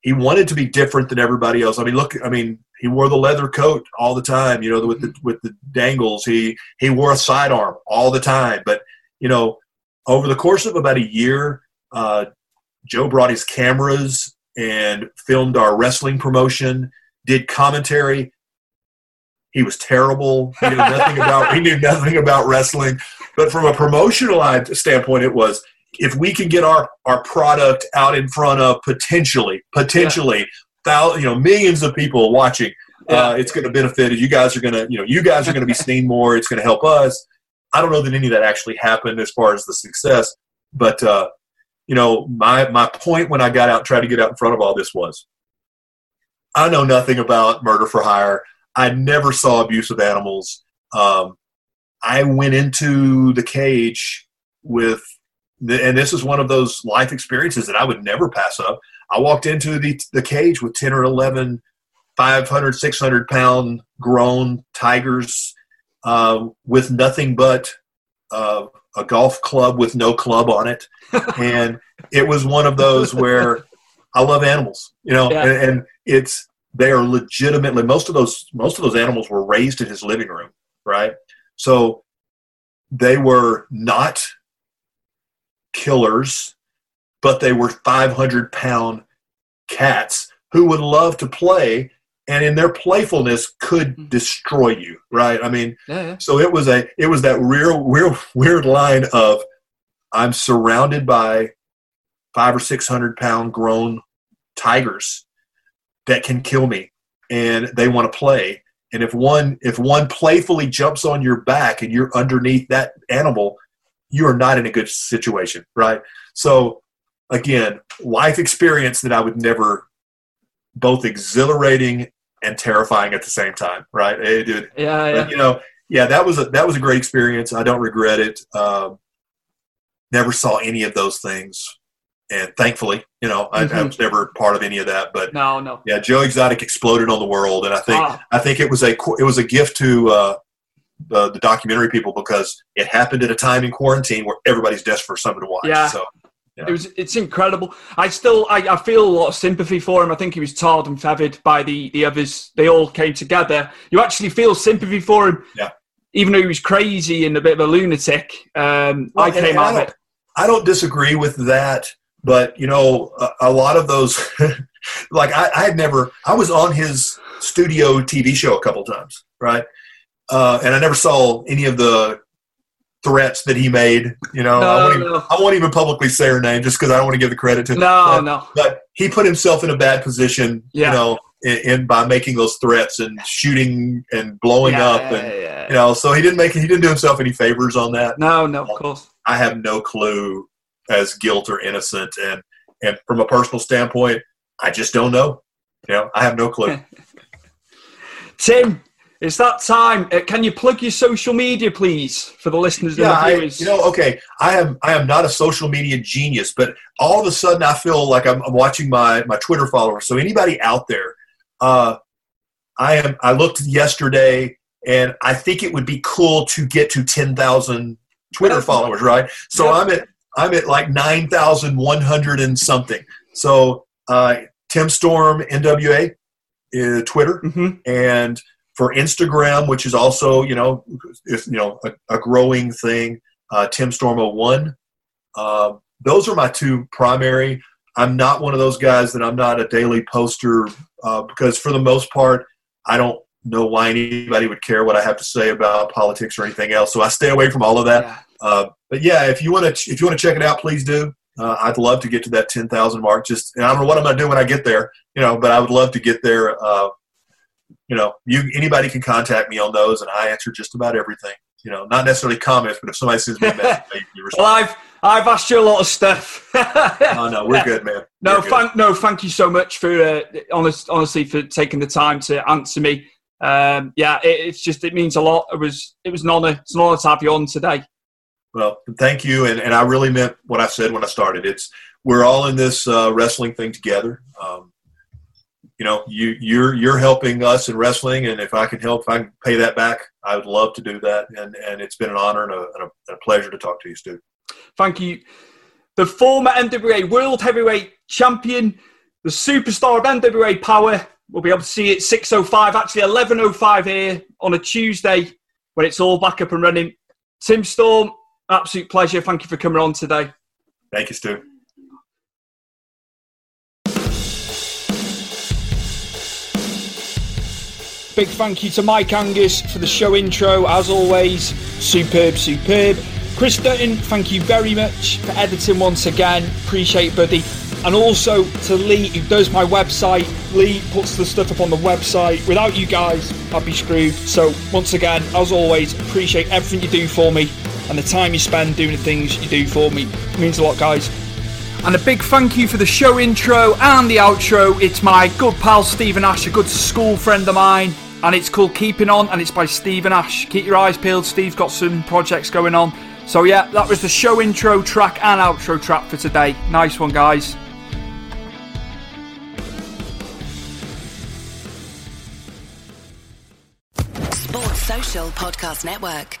Speaker 4: he wanted to be different than everybody else. I mean, look, I mean, he wore the leather coat all the time, you know, with the with the dangles. He he wore a sidearm all the time. But you know, over the course of about a year, uh, Joe brought his cameras and filmed our wrestling promotion, did commentary. He was terrible. He knew nothing about he knew nothing about wrestling. But from a promotional standpoint, it was if we can get our our product out in front of potentially potentially yeah. thousands, you know millions of people watching, yeah. uh, it's going to benefit. You guys are going to you know you guys are going to be seen more. It's going to help us. I don't know that any of that actually happened as far as the success, but uh, you know my my point when I got out tried to get out in front of all this was I know nothing about murder for hire. I never saw abuse of animals. Um, I went into the cage with, and this is one of those life experiences that I would never pass up. I walked into the, the cage with 10 or 11 500, 600 pound grown tigers uh, with nothing but uh, a golf club with no club on it. and it was one of those where I love animals, you know, yeah. and, and it's, they are legitimately most of those most of those animals were raised in his living room right so they were not killers, but they were 500 pound cats who would love to play and in their playfulness could mm-hmm. destroy you right i mean yeah, yeah. so it was a it was that real weird weird line of i'm surrounded by five or six hundred pound grown tigers that can kill me and they want to play and if one if one playfully jumps on your back and you're underneath that animal, you are not in a good situation, right? So again, life experience that I would never both exhilarating and terrifying at the same time, right? It,
Speaker 3: it, yeah, yeah.
Speaker 4: But, you know, yeah, that was a that was a great experience. I don't regret it. Um, never saw any of those things and thankfully, you know, I, mm-hmm. I, was never part of any of that. But
Speaker 3: no, no,
Speaker 4: yeah, Joe Exotic exploded on the world, and I think ah. I think it was a it was a gift to uh, the, the documentary people because it happened at a time in quarantine where everybody's desperate for something to watch.
Speaker 3: Yeah.
Speaker 4: So.
Speaker 3: Yeah. It was, it's incredible. I still, I, I feel a lot of sympathy for him. I think he was tarred and feathered by the, the others. They all came together. You actually feel sympathy for him.
Speaker 4: Yeah.
Speaker 3: Even though he was crazy and a bit of a lunatic. Um, well, I came out of it.
Speaker 4: I don't disagree with that but you know, a, a lot of those, like I, I, had never, I was on his studio TV show a couple times, right? Uh, and I never saw any of the threats that he made. You know,
Speaker 3: no,
Speaker 4: I, won't
Speaker 3: no.
Speaker 4: even, I, won't even, publicly say her name just because I don't want to give the credit to.
Speaker 3: No,
Speaker 4: but,
Speaker 3: no.
Speaker 4: But he put himself in a bad position.
Speaker 3: Yeah.
Speaker 4: You know. In, in by making those threats and shooting and blowing
Speaker 3: yeah,
Speaker 4: up and yeah, you know so he didn't make he didn't do himself any favors on that
Speaker 3: no no of course
Speaker 4: i have no clue as guilt or innocent. And and from a personal standpoint, I just don't know. You know, I have no clue.
Speaker 3: Tim, it's that time. Uh, can you plug your social media, please, for the listeners
Speaker 4: yeah,
Speaker 3: and the viewers?
Speaker 4: I, you know, okay, I am I am not a social media genius, but all of a sudden I feel like I'm, I'm watching my my Twitter followers. So anybody out there, uh, I am. I looked yesterday, and I think it would be cool to get to ten thousand Twitter followers, right? So yep. I'm at I'm at like 9,100 and something. So uh, Tim Storm NWA, uh, Twitter,
Speaker 3: mm-hmm.
Speaker 4: and for Instagram, which is also you know is, you know a, a growing thing. Uh, Tim Stormo 01. Uh, those are my two primary. I'm not one of those guys that I'm not a daily poster uh, because for the most part, I don't know why anybody would care what I have to say about politics or anything else. So I stay away from all of that.
Speaker 3: Yeah.
Speaker 4: Uh, but yeah, if you want to if you want to check it out, please do. Uh, I'd love to get to that ten thousand mark. Just and I don't know what I'm going to do when I get there, you know, but I would love to get there. You know, you anybody can contact me on those, and I answer just about everything. You know, not necessarily comments, but if somebody sends me a message, you respond.
Speaker 3: well, I've I've asked you a lot of stuff.
Speaker 4: oh no, we're good, man.
Speaker 3: No,
Speaker 4: We're good.
Speaker 3: thank no, thank you so much for uh, honest, honestly for taking the time to answer me. Um, yeah, it, it's just it means a lot. It was it was an honor. It's an honor to have you on today.
Speaker 4: Well, thank you, and, and I really meant what I said when I started. It's we're all in this uh, wrestling thing together. Um, you know, you you're you're helping us in wrestling, and if I can help, if I can pay that back, I would love to do that. And and it's been an honor and a, and a, a pleasure to talk to you, Stu.
Speaker 3: Thank you. The former NWA World Heavyweight Champion, the superstar of NWA Power. We'll be able to see it 6.05, actually 11.05 here on a Tuesday when it's all back up and running. Tim Storm, absolute pleasure. Thank you for coming on today.
Speaker 4: Thank you, Stu.
Speaker 3: Big thank you to Mike Angus for the show intro. As always, superb, superb. Chris Dutton, thank you very much for editing once again. Appreciate it, buddy. And also to Lee, who does my website. Lee puts the stuff up on the website. Without you guys, I'd be screwed. So, once again, as always, appreciate everything you do for me and the time you spend doing the things you do for me. It means a lot, guys. And a big thank you for the show intro and the outro. It's my good pal Stephen Ash, a good school friend of mine, and it's called Keeping On, and it's by Stephen Ash. Keep your eyes peeled, Steve's got some projects going on. So, yeah, that was the show intro track and outro track for today. Nice one, guys.
Speaker 6: Sports Social Podcast Network.